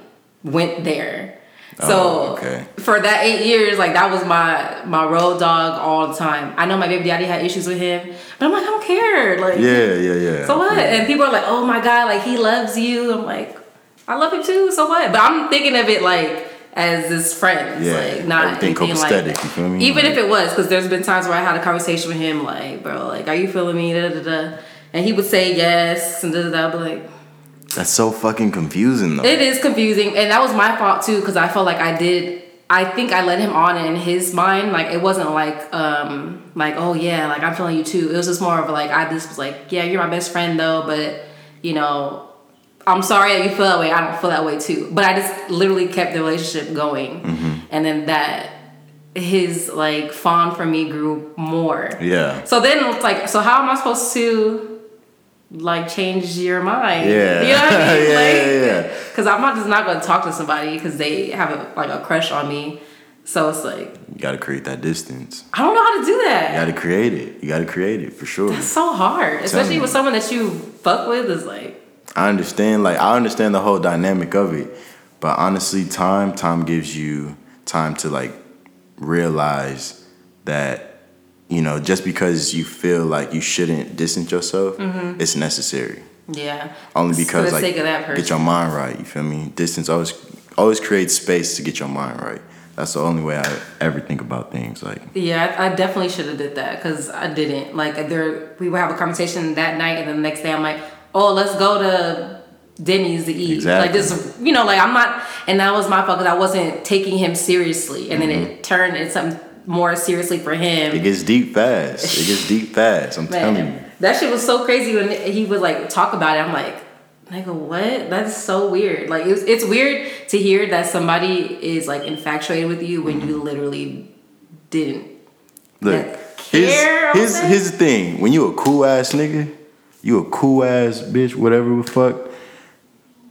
went there. So Oh, okay. for that eight years, like that was my my road dog all the time. I know my baby daddy had issues with him, but I'm like I don't care. Like Yeah, yeah, yeah. so what? Yeah. And people are like, oh my god, like he loves you. I'm like, I love him too. So what? But I'm thinking of it like as his friends, Yeah, like not everything anything like you feel me? Even Like- if it was, because there's been times where I had a conversation with him, like, bro, like, are you feeling me? Da, da, da. And he would say yes, and da, da, da. I'd be like, That's so fucking confusing though. it is confusing, and that was my fault too, because I felt like I did. I think I let him on in his mind. Like it wasn't like, um, like oh yeah, like I'm feeling you too. It was just more of like I just was like, yeah, you're my best friend though, but you know, I'm sorry that you feel that way. I don't feel that way too. But I just literally kept the relationship going, mm-hmm. and then that his like fond for me grew more. yeah. So then it's like, so how am I supposed to like change your mind? Yeah. You know what I mean? Yeah, like, yeah, yeah. Cause I'm not just not gonna talk to somebody because they have a, like a crush on me. So it's like You got to create that distance. I don't know how to do that. You got to create it. You got to create it for sure. It's so hard, especially me. with someone that you fuck with. Is like I understand. Like I understand the whole dynamic of it, but honestly, time time gives you time to like realize that you know just because you feel like you shouldn't distance yourself, mm-hmm. it's necessary. yeah. Only because like sake of that get your mind right. You feel me? Distance always always creates space to get your mind right. That's the only way I ever think about things. Like Yeah, I, I definitely should have did that because I didn't. Like there, we would have a conversation that night, and then the next day I'm like, oh, let's go to Denny's to eat. Like this, you know, like I'm not, and that was my fault because I wasn't taking him seriously, and then it mm-hmm. turned into something more seriously for him. it gets deep fast. It gets deep fast. I'm telling you. That shit was so crazy when he would like talk about it. I'm like, nigga, what? That's so weird. Like it's it's weird to hear that somebody is like infatuated with you when you mm-hmm. literally didn't. Look, that here's, care, here's, okay? here's thing. When you a cool ass nigga, you a cool ass bitch, whatever the fuck,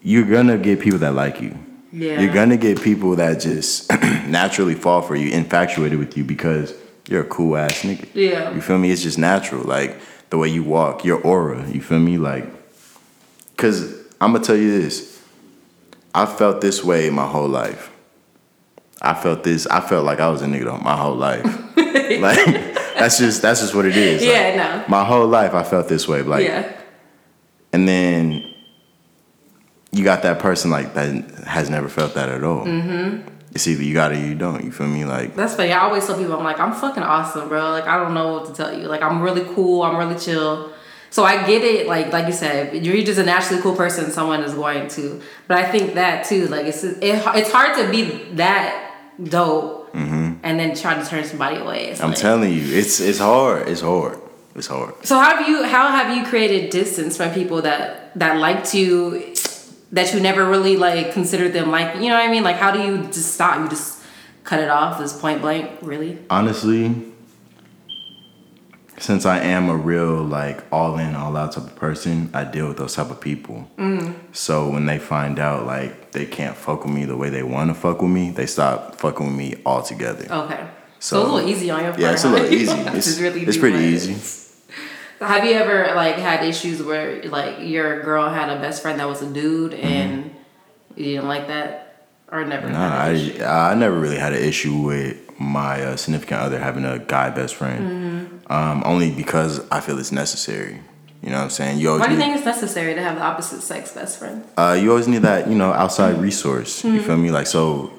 you're gonna get people that like you. Yeah. You're gonna get people that just naturally fall for you, infatuated with you because you're a cool ass nigga. Yeah. You feel me? It's just natural. Like the way you walk, your aura, you feel me? Like, cause I'm gonna tell you this. I felt this way my whole life. I felt this. I felt like I was a nigga my whole life. like that's just that's just what it is. Like, Yeah, no. My whole life I felt this way. Like, yeah. and then you got that person like that has never felt that at all. Mm-hmm. It's either you got it or you don't. You feel me? Like, That's funny. I always tell people, I'm like, I'm fucking awesome, bro. Like, I don't know what to tell you. Like, I'm really cool. I'm really chill. So I get it. Like, like you said, you're just a naturally cool person. Someone is going to. But I think that too. Like, it's it, it's hard to be that dope and then try to turn somebody away. It's Mm-hmm. I'm like- telling you, it's it's hard. It's hard. It's hard. So how have you how have you created distance from people that that liked you that you never really like considered them like you know what I mean? Like how do you just stop? You just cut it off this point blank, really? honestly, since I am a real like all in, all out type of person, I deal with those type of people. So when they find out like they can't fuck with me the way they want to fuck with me, they stop fucking with me altogether. Okay. So, So- it's a little easy on your part. Yeah, it's a little easy. don't have to It's, really it's pretty easy. Have you ever like had issues where like your girl had a best friend that was a dude and you didn't like that, or never? Nah, I issue? I never really had an issue with my uh, significant other having a guy best friend. Um, only because I feel it's necessary. You know what I'm saying? You Why do you think it's necessary to have the opposite sex best friend? uh, you always need that, you know, outside resource. You feel me? Like, so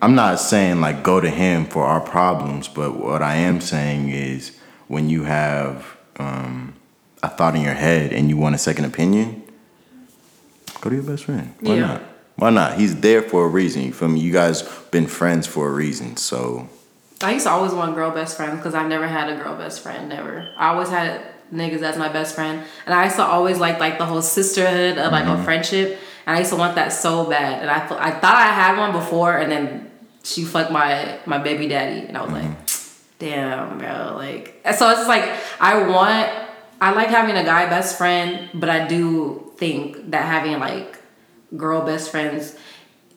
I'm not saying like go to him for our problems, but what I am saying is when you have um, a thought in your head and you want a second opinion, go to your best friend. Why Yeah. not? Why not? He's there for a reason. You feel me? You guys been friends for a reason. So I used to always want girl best friends because I've never had a girl best friend. Never. I always had niggas as my best friend, and I used to always like like the whole sisterhood of like a mm-hmm. friendship. And I used to want that so bad, and I I thought I had one before, and then she fucked my my baby daddy, and I was like, mm-hmm. damn, bro. Like, so it's just like I want. I like having a guy best friend, but I do think that having like girl best friends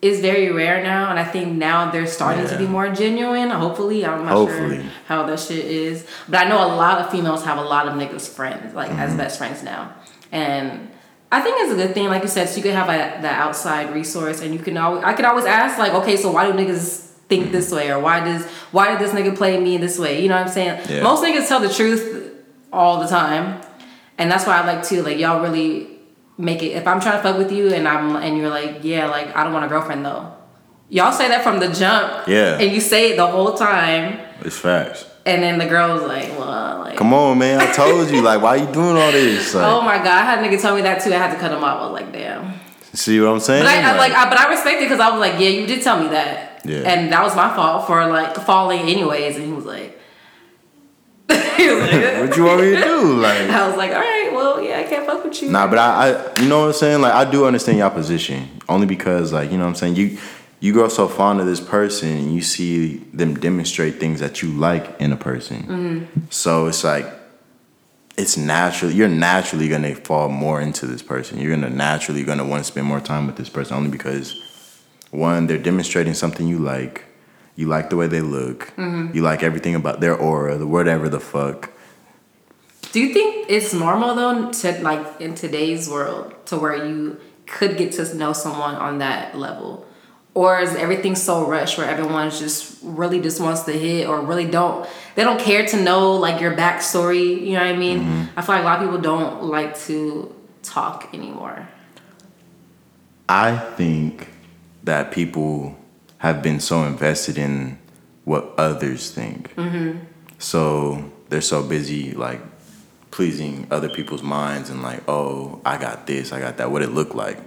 is very rare now, and I think now they're starting to be more genuine. Hopefully, I'm not Hopefully. sure how that shit is, but I know a lot of females have a lot of niggas friends, like Mm-hmm. as best friends now, and I think it's a good thing. Like you said, so you could have a, that outside resource, and you can always I could always ask like, okay, so why do niggas think this way, or why does why did this nigga play me this way? You know what I'm saying? Yeah. Most niggas tell the truth all the time, and that's why I like to like y'all really make it. If I'm trying to fuck with you and I'm and you're like, yeah, like I don't want a girlfriend though. Y'all say that from the jump, Yeah. and you say it the whole time, it's facts. and then the girl's like, well, like. Come on, man. I told you. Like, why you doing all this? Oh like, Oh my god! I had a nigga tell me that too. I had to cut him off. I was like, damn. see what I'm saying? But I, I like, I, but I respect it because I was like, yeah, you did tell me that, Yeah. and that was my fault for like falling anyways. And he was like, he was like, what you want me to do? Like, I was like, all right, well, I can't fuck with you. Nah, but I, I, you know what I'm saying? Like, I do understand your position only because, like, you know what I'm saying? You, you grow so fond of this person and you see them demonstrate things that you like in a person. Mm-hmm. So it's like, it's natural. You're naturally gonna fall more into this person. You're gonna naturally gonna want to spend more time with this person only because, one, they're demonstrating something you like. You like the way they look. Mm-hmm. You like everything about their aura, the whatever the fuck. Do you think it's normal though to like in today's world to where you could get to know someone on that level? Or is everything so rushed where everyone's just really just wants to hit or really don't they don't care to know like your backstory, you know what I mean? Mm-hmm. I feel like a lot of people don't like to talk anymore. I think that people have been so invested in what others think. Mm-hmm. So they're so busy like pleasing other people's minds and like, oh, I got this, I got that, what it looked like.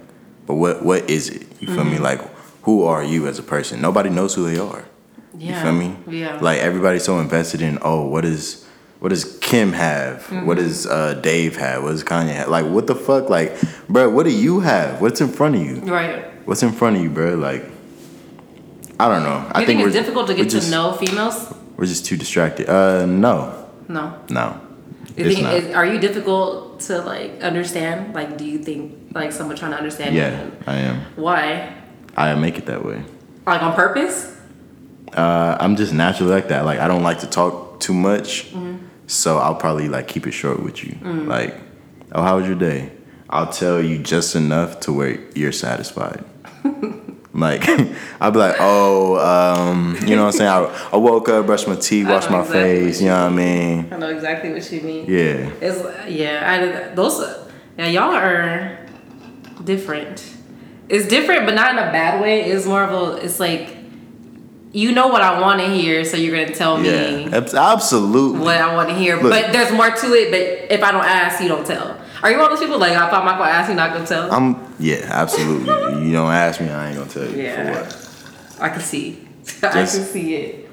But what what is it? You feel me? Like who are you as a person? Nobody knows who they are. Yeah. You feel me? Yeah. Like everybody's so invested in, oh, what is what does Kim have? Mm-hmm. What does uh, Dave have? What does Kanye have? Like, what the fuck? Like, bro, what do you have? What's in front of you? Right. What's in front of you, bro? Like, I don't know. I you think, we're it's difficult to get just, to know females? We're just too distracted. Uh, no, No. no. It's think, is, are you difficult to like understand? Like, do you think like someone trying to understand Yeah, you? I am. Why? I make it that way. Like on purpose? Uh, I'm just naturally like that. Like, I don't like to talk too much, Mm-hmm. so I'll probably like keep it short with you. Mm. Like, oh, how was your day? I'll tell you just enough to where you're satisfied. Like I'd be like, oh, um, you know what I'm saying? I, I woke up, brushed my teeth, washed my exactly face. You know what I mean? I know exactly what you mean. Yeah. It's yeah, I those yeah, y'all are different. It's different, but not in a bad way. It's more of a it's like you know what I want to hear, so you're gonna tell me Yeah. Abs- Absolutely. what I want to hear. Look. but there's more to it. But if I don't ask, you don't tell. Are you one of those people like if I'm not gonna ask, you not gonna tell? I'm yeah, absolutely. you don't ask me, I ain't gonna tell you Yeah. for what. I can see. I can see it.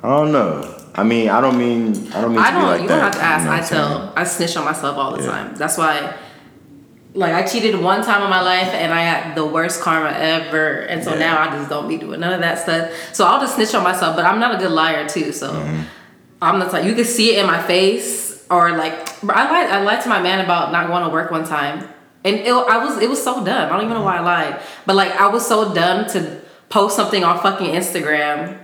I don't know. I mean, I don't mean I don't mean I to be don't. like you that. don't have to ask. you know I I'm saying? tell. I snitch on myself all the Yeah. time. That's why. Like I cheated one time in my life and I had the worst karma ever, and so Yeah. now I just don't be doing none of that stuff. So I'll just snitch on myself, but I'm not a good liar too. So Mm-hmm. I'm the type you can see it in my face, or like I lied. I lied to my man about not going to work one time, and it, I was it was so dumb. I don't even know why I lied, but like I was so dumb to post something on fucking Instagram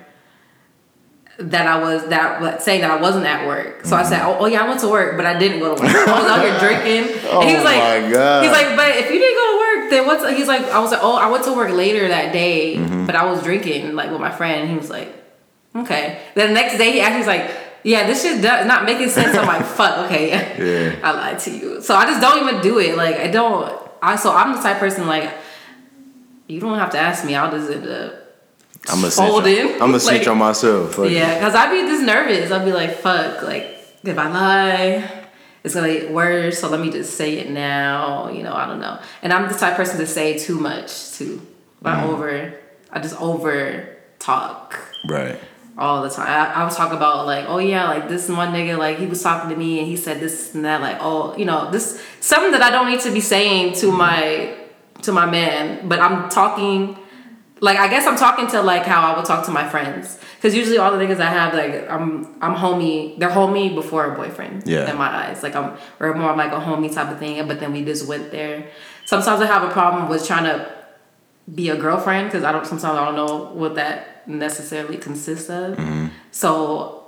that I was that saying that I wasn't at work. So I said, oh, oh, yeah, I went to work, but I didn't go to work. I was out here drinking. and he was Oh like, my God. he's like, but if you didn't go to work, then what's? He's like, I was like, oh, I went to work later that day, Mm-hmm. but I was drinking like with my friend. And he was like, okay. Then the next day he actually was like. Yeah, this shit does not making sense. I'm like, fuck, okay, Yeah. I lied to you. So I just don't even do it. Like I don't. I so I'm the type of person like, you don't have to ask me. I'll just end up I'm a snitch. Fold in. I'm a snitch Like- on myself. Fuck yeah, because I'd be just nervous. I'd be like, fuck, like, if I lie, it's gonna get worse. So let me just say it now. You know, I don't know. And I'm the type of person to say too much too. I Mm-hmm. over, I just over talk Right. All the time. I, I was talking about like, oh yeah, like this one nigga, like he was talking to me and he said this and that, like, oh, you know, this something that I don't need to be saying to my to my man, but I'm talking like I guess I'm talking to like how I would talk to my friends. Cause usually all the niggas I have like I'm I'm homie they're homie before a boyfriend Yeah. in my eyes. Like I'm we're more like a homie type of thing, but then we just went there. Sometimes I have a problem with trying to be a girlfriend because I don't sometimes I don't know what that necessarily consists of. Mm-hmm. So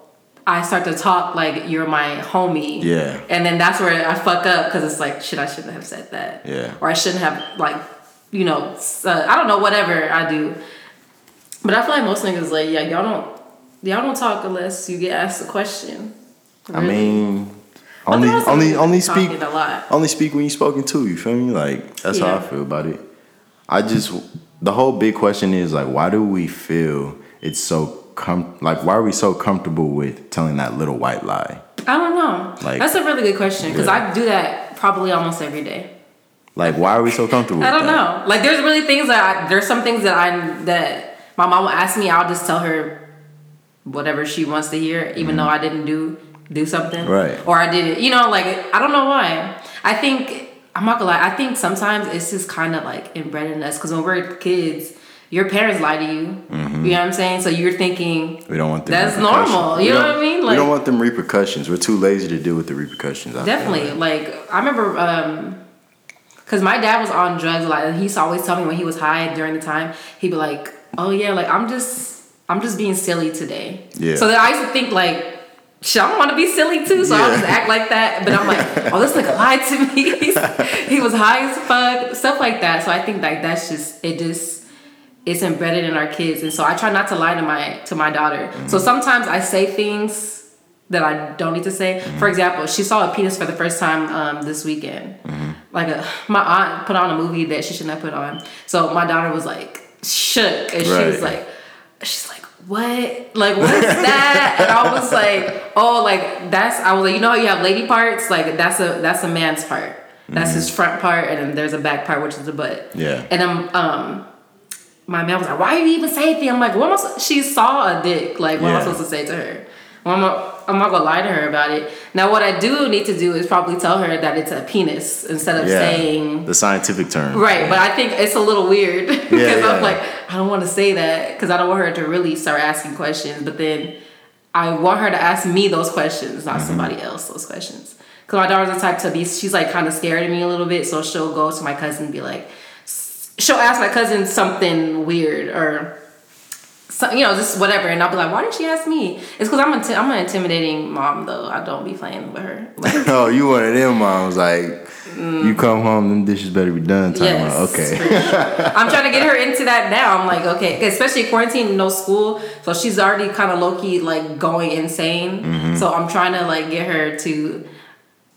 I start to talk like you're my homie. Yeah. And then that's where I fuck up because it's like shit I shouldn't have said that. Yeah. Or I shouldn't have like you know uh, I don't know whatever I do. But I feel like most niggas like yeah y'all don't y'all don't talk unless you get asked a question. I mean, But only there are some only only speak a lot. only speak when you're spoken to. You feel me? Like that's how I feel about it. I just the whole big question is like, why do we feel it's so com like why are we so comfortable with telling that little white lie? I don't know. Like- That's a really good question because Yeah. I do that probably almost every day. Like why are we so comfortable? I don't know. Like there's really things that I, there's some things that I that my mom will ask me. I'll just tell her whatever she wants to hear, even though I didn't do do something, Mm-hmm. Right. Or I did it. You know, like I don't know why. I think I'm not gonna lie. I think sometimes it's just kind of like inbred in us because when we're kids, your parents lie to you. Mm-hmm. You know what I'm saying? So you're thinking We don't want. That's normal, you know what I mean? we don't want them repercussions. We're too lazy to deal with the repercussions. I Definitely. like. Like I remember um cuz my dad was on drugs like and he used to always tell me when he was high during the time, he'd be like, "Oh yeah, like I'm just I'm just being silly today." Yeah. So then I used to think like Shit, I want to be silly too, so I'll just act like that. But I'm like, oh, this nigga lied to me. he was high as fuck, stuff like that. So I think like that's just it. Just it's embedded in our kids, and so I try not to lie to my to my daughter. So mm-hmm. sometimes I say things that I don't need to say. Mm-hmm. For example, she saw a penis for the first time um, this weekend. Mm-hmm. Like a, my aunt put on a movie that she shouldn't have put on. So my daughter was like shook, and she was like, she's like, what? Like what is that? and I was like, oh, like that's. I was like, you know how you have lady parts? Like that's a that's a man's part. That's his front part, and then there's a back part, which is the butt. Yeah. And I'm um, my man was like, "Why are you even say anything?" I'm like, "What am I?" supposed-" She saw a dick. Like, what am I Yeah. supposed to say to her? Well, I'm not, I'm not gonna lie to her about it. Now, what I do need to do is probably tell her that it's a penis instead of Yeah. saying the scientific term. right. But I think it's a little weird because yeah. I'm like, I don't want to say that because I don't want her to really start asking questions. But then I want her to ask me those questions, not mm-hmm. somebody else those questions. Because my daughter's the type to be, she's like kind of scared of me a little bit, so she'll go to my cousin and be like, she'll ask my cousin something weird or so, you know, just whatever, and I'll be like, "Why did she ask me?" It's because I'm a t- I'm an intimidating mom, though. I don't be playing with her. Like, oh, you one of them moms like you come home, them dishes better be done. Time Mm. Yes. out. Okay. sure. I'm trying to get her into that now. I'm like, okay, especially quarantine, no school, so she's already kind of low key like going insane. Mm-hmm. So I'm trying to like get her to.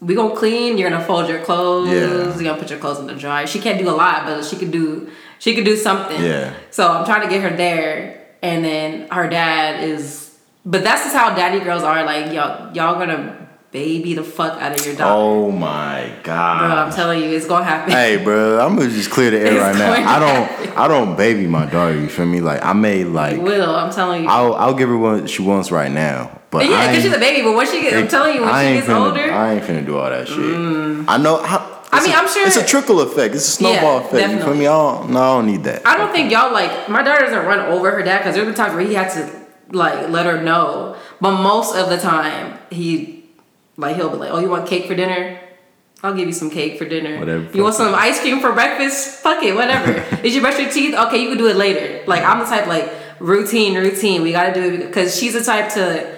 We gonna clean. You're gonna fold your clothes. Yeah. You're gonna put your clothes in the dryer. She can't do a lot, but she could do. She could do something. Yeah. So I'm trying to get her there, and then her dad is. But that's just how daddy girls are. Like y'all, y'all gonna baby the fuck out of your daughter. Oh my god Bro, I'm telling you, it's gonna happen. Hey, bro, I'm gonna just clear the air right now. I don't, happen. I don't baby my daughter. You feel me? Like I may like, Will, I'm telling you. I'll, I'll give her what she wants right now. But yeah, because she's a baby, but once she gets, I'm telling you, when I she gets finna, older, Mm. I ain't finna do all that shit. I know. How, I mean, I'm sure- it's a trickle effect. It's a snowball Yeah, effect. You feel me? I don't, no, I don't need that. I don't think y'all like my daughter doesn't run over her dad because there were times where he had to like let her know, but most of the time he like he'll be like, "Oh, you want cake for dinner? I'll give you some cake for dinner. Whatever. You want some ice cream for breakfast? Fuck it, whatever. Did you brush your teeth? Okay, you can do it later. Like I'm the type like routine, routine. We gotta do it because she's the type to.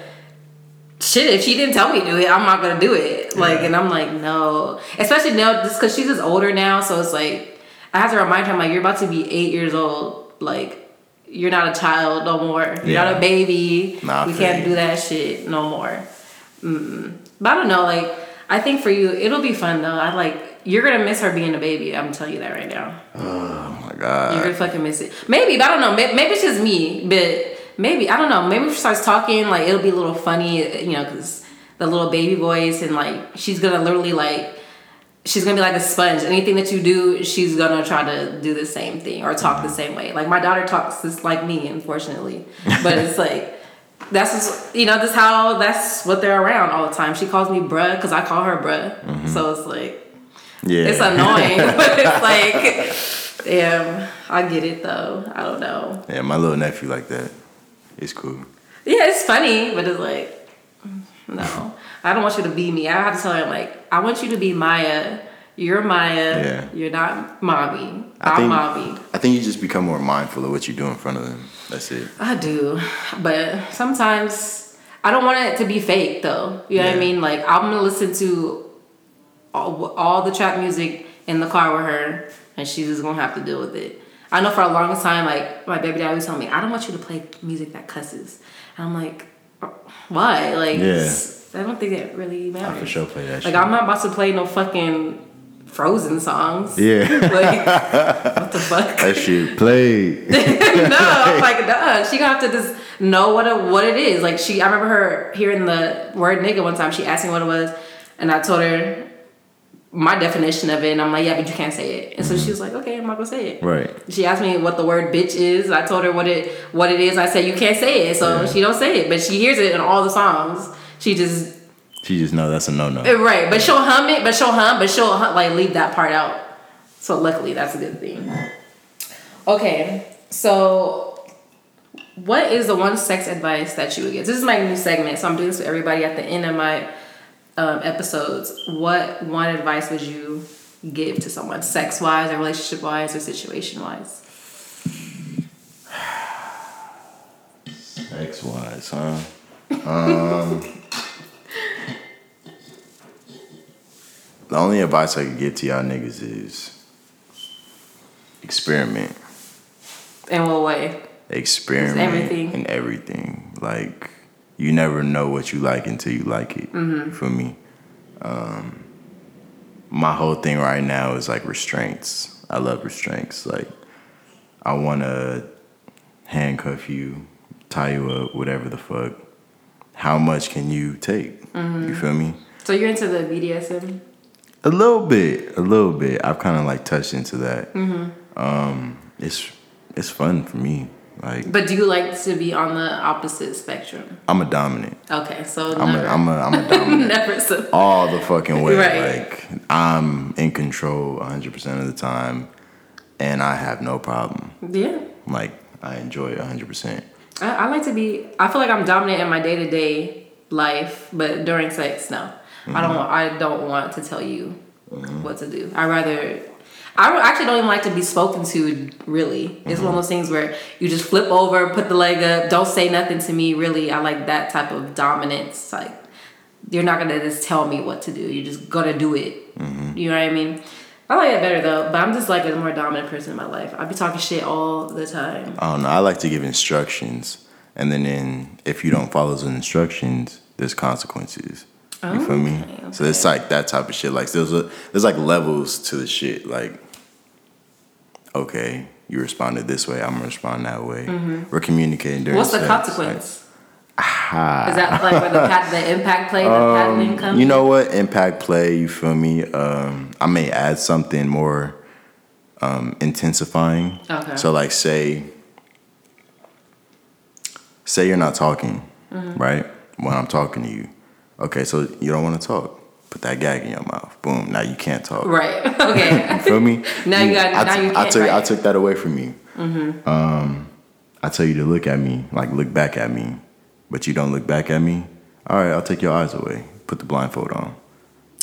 Shit, if she didn't tell me to do it, I'm not gonna do it. Like, and I'm like, no. Especially now, just because she's just older now, so it's like I have to remind her, I'm like, you're about to be eight years old. Like, you're not a child no more. You're Yeah. not a baby. Nah, we can't you. do that shit no more. Mm. But I don't know. Like, I think for you, it'll be fun though. I like you're gonna miss her being a baby. I'm telling you that right now. Oh my god. You're gonna fucking miss it. Maybe, but I don't know. Maybe, maybe it's just me, but maybe I don't know. Maybe if she starts talking, like it'll be a little funny, you know, because the little baby voice and like she's gonna literally like she's gonna be like a sponge. Anything that you do, she's gonna try to do the same thing or talk the same way. Like my daughter talks just like me, unfortunately. But it's like that's just you know, that's how that's what they're around all the time. She calls me bruh because I call her bruh. Mm-hmm. So it's like Yeah. it's annoying, but it's like damn, I get it though. I don't know. yeah, my little nephew like that. It's cool. Yeah, it's funny, but it's like, no, I don't want you to be me. I have to tell her like, I want you to be Maya. You're Maya. Yeah. You're not mommy. I I'm think- mommy. I think you just become more mindful of what you do in front of them. That's it. I do, but sometimes I don't want it to be fake though. You know what I mean? Like I'm gonna listen to all, all the trap music in the car with her, and she's just gonna have to deal with it. I know for a long time, like my baby dad always tell me, I don't want you to play music that cusses. And I'm like, why? Like, Yeah. I don't think it really matters. I for sure play that Like shit. I'm not about to play no fucking Frozen songs. yeah. Like what the fuck? that shit played. no, I'm like, nah. She gonna have to just know what it, what it is. Like she, I remember her hearing the word nigga one time. She asked me what it was, and I told her my definition of it, and I'm like, yeah, but you can't say it. And so she was like, okay, I'm not gonna say it. right. She asked me what the word bitch is. I told her what it what it is. I said you can't say it, so Yeah. she don't say it, but she hears it in all the songs. She just She just know that's a no no. Eh, Right, but she'll hum it, but she'll hum, but she'll hum, like leave that part out. So luckily, that's a good thing. Okay, so what is the one sex advice that you would give? This is my new segment, so I'm doing this for everybody at the end of my um, episodes. What one advice would you give to someone, sex wise, or relationship wise, or situation wise? X wise, huh? Um, the only advice I could give to y'all niggas is experiment. In what way? Experiment everything. in everything. Like you never know what you like until you like it. Mm-hmm. For me, um, my whole thing right now is like restraints. I love restraints. Like I want to handcuff you, tie you up, whatever the fuck. How much can you take? Mm-hmm. You feel me? So you're into the BDSM? A little bit, a little bit. I've kind of like touched into that. Mm-hmm. Um, it's it's fun for me. Like But do you like to be on the opposite spectrum? I'm a dominant. Okay, so I'm never, a I'm a I'm a dominant never. So, all the fucking way. Right. Like I'm in control 100 percent of the time, and I have no problem. yeah, Like I enjoy 100 percent. I, I like to be. I feel like I'm dominant in my day to day life, but during sex, no. I don't. Mm-hmm. Want, I don't want to tell you mm-hmm. what to do. I rather. I actually don't even like to be spoken to. Really, it's one of those things where you just flip over, put the leg up, don't say nothing to me. Really, I like that type of dominance. Like you're not gonna just tell me what to do. You're just gonna do it. Mm-hmm. You know what I mean? I like it better though, but I'm just like a more dominant person in my life. I be talking shit all the time. I don't know. I like to give instructions, and then in, if you don't follow those instructions, there's consequences. You feel me? Okay, So it's like that type of shit. Like there's a, there's like levels to the shit. Like, okay, you responded this way, I'm gonna respond that way. We're communicating during. Mm-hmm. What's the consequence? like, Is that like where the, pat- the impact play, the paddling comes? Um, You know what? Impact play, you feel me? Um, I may add something more um, intensifying. Okay. So like say say you're not talking, Mm-hmm. right? When I'm talking to you. Okay, so you don't want to talk. Put that gag in your mouth. Boom. Now you can't talk. Right. Okay. You feel me? Now you got- I now you I took I took that away from you. Mm-hmm. Um, I tell you to look at me, like look back at me, but you don't look back at me. All right, I'll take your eyes away. Put the blindfold on.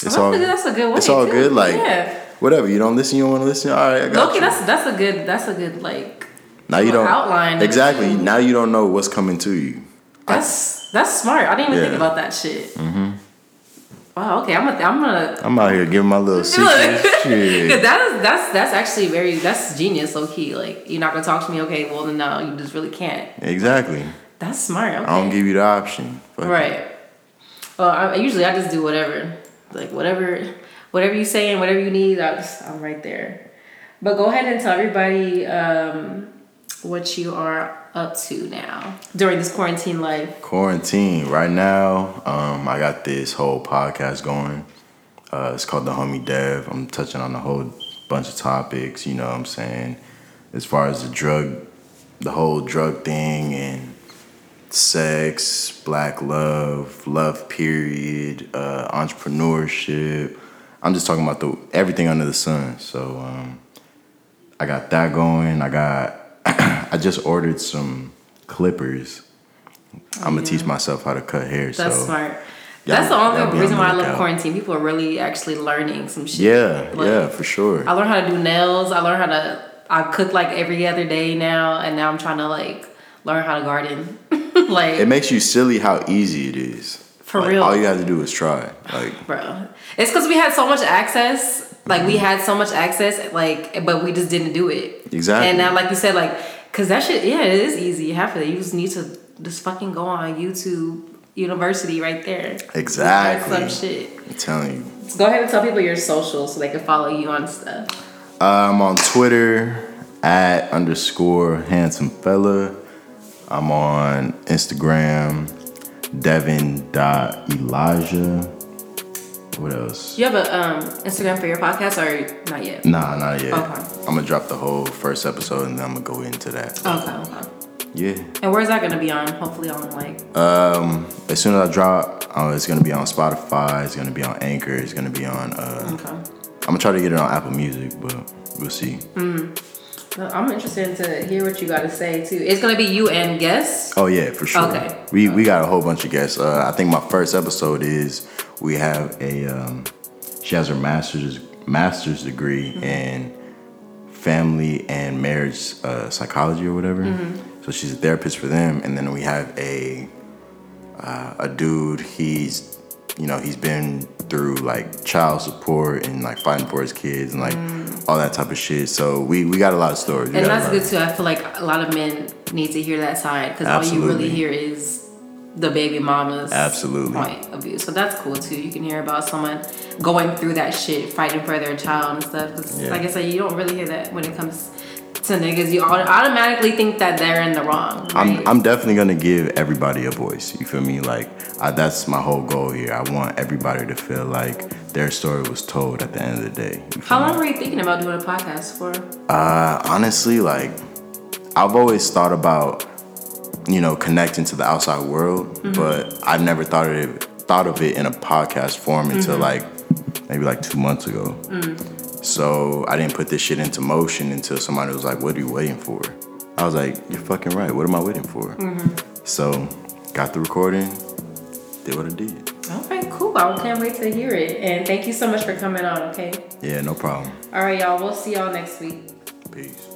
It's Oh, all. that's a good way, It's all too. good. Like Yeah. whatever. You don't listen. You don't want to listen. All right, I got Loki, you. that's that's a good that's a good like now you don't outline exactly. Now you don't know what's coming to you. that's that's smart. I didn't even think about that shit. Mm-hmm. Wow. Okay. I'm gonna I'm gonna. I'm out here giving my little secret Cause shit. that is that's that's actually very that's genius low key. Like you're not gonna talk to me. Okay. Well then no, you just really can't. Exactly. That's smart. Okay. I don't give you the option. Right. Well, I, usually I just do whatever, like whatever, whatever you say and whatever you need. I just, I'm right there. But go ahead and tell everybody um, what you are up to now during this quarantine life? Quarantine right now. Um, I got this whole podcast going. Uh, it's called the Homie Dev. I'm touching on a whole bunch of topics. You know what I'm saying? As far as the drug, the whole drug thing and sex, black love, love period, uh, entrepreneurship. I'm just talking about the everything under the sun. So um, I got that going. I got. I just ordered some clippers. I'm gonna teach myself how to cut hair. That's so smart. y'all- That's the only reason why I love lookout. quarantine. People are really actually learning some shit. yeah, Like, yeah, for sure. I learned how to do nails. I learned how to. I cook like every other day now, and now I'm trying to like learn how to garden. like, It makes you silly how easy it is. For Like, real. All you have to do is try. Like bro, it's because we had so much access. Like we had so much access, like, but we just didn't do it. Exactly. And now, like you said, like, cause that shit, yeah, it is easy. Half of it, you just need to just fucking go on YouTube University right there. Exactly. Some shit. I'm telling you. Go ahead and tell people your socials so they can follow you on stuff. Uh, I'm on Twitter at underscore handsome fella. I'm on Instagram, Devin dot Elijah. What else? You have a um, Instagram for your podcast or not yet? Nah, not yet. Okay. I'm gonna drop the whole first episode and then I'm gonna go into that. Okay, okay. Yeah. And where's that gonna be on? Hopefully on like Um, as soon as I drop, uh, it's gonna be on Spotify. It's gonna be on Anchor. It's gonna be on. Uh, okay. I'm gonna try to get it on Apple Music, but we'll see. No, I'm interested to hear what you got to say too. It's gonna be you and guests. Oh yeah, for sure. Okay. We we got a whole bunch of guests. Uh, I think my first episode is we have a. Um, she has her master's master's degree Mm-hmm. in family and marriage uh, psychology or whatever. Mm-hmm. So she's a therapist for them, and then we have a uh, a dude. He's you know he's been through like child support and like fighting for his kids and like all that type of shit. So we we got a lot of stories. We Mm. And that's good too. I feel like a lot of men need to hear that side because all you really hear is the baby mama's Absolutely. point of view. So that's cool too. You can hear about someone going through that shit, fighting for their child and stuff. 'Cause Yeah. like I said, you don't really hear that when it comes to niggas. You automatically think that they're in the wrong. Right? I'm, I'm definitely gonna give everybody a voice. You feel me? Like I, that's my whole goal here. I want everybody to feel like their story was told at the end of the day. How me? long were you thinking about doing a podcast for? Uh, honestly, like I've always thought about, you know, connecting to the outside world, mm-hmm. but I've never thought of it thought of it in a podcast form until mm-hmm. like maybe like two months ago. Mm. So I didn't put this shit into motion until somebody was like, "What are you waiting for?" I was like, "You're fucking right. What am I waiting for?" Mm-hmm. So got the recording, did what I did. Okay, cool. I can't wait to hear it. And thank you so much for coming on. Okay. Yeah, no problem. All right, y'all. We'll see y'all next week. Peace.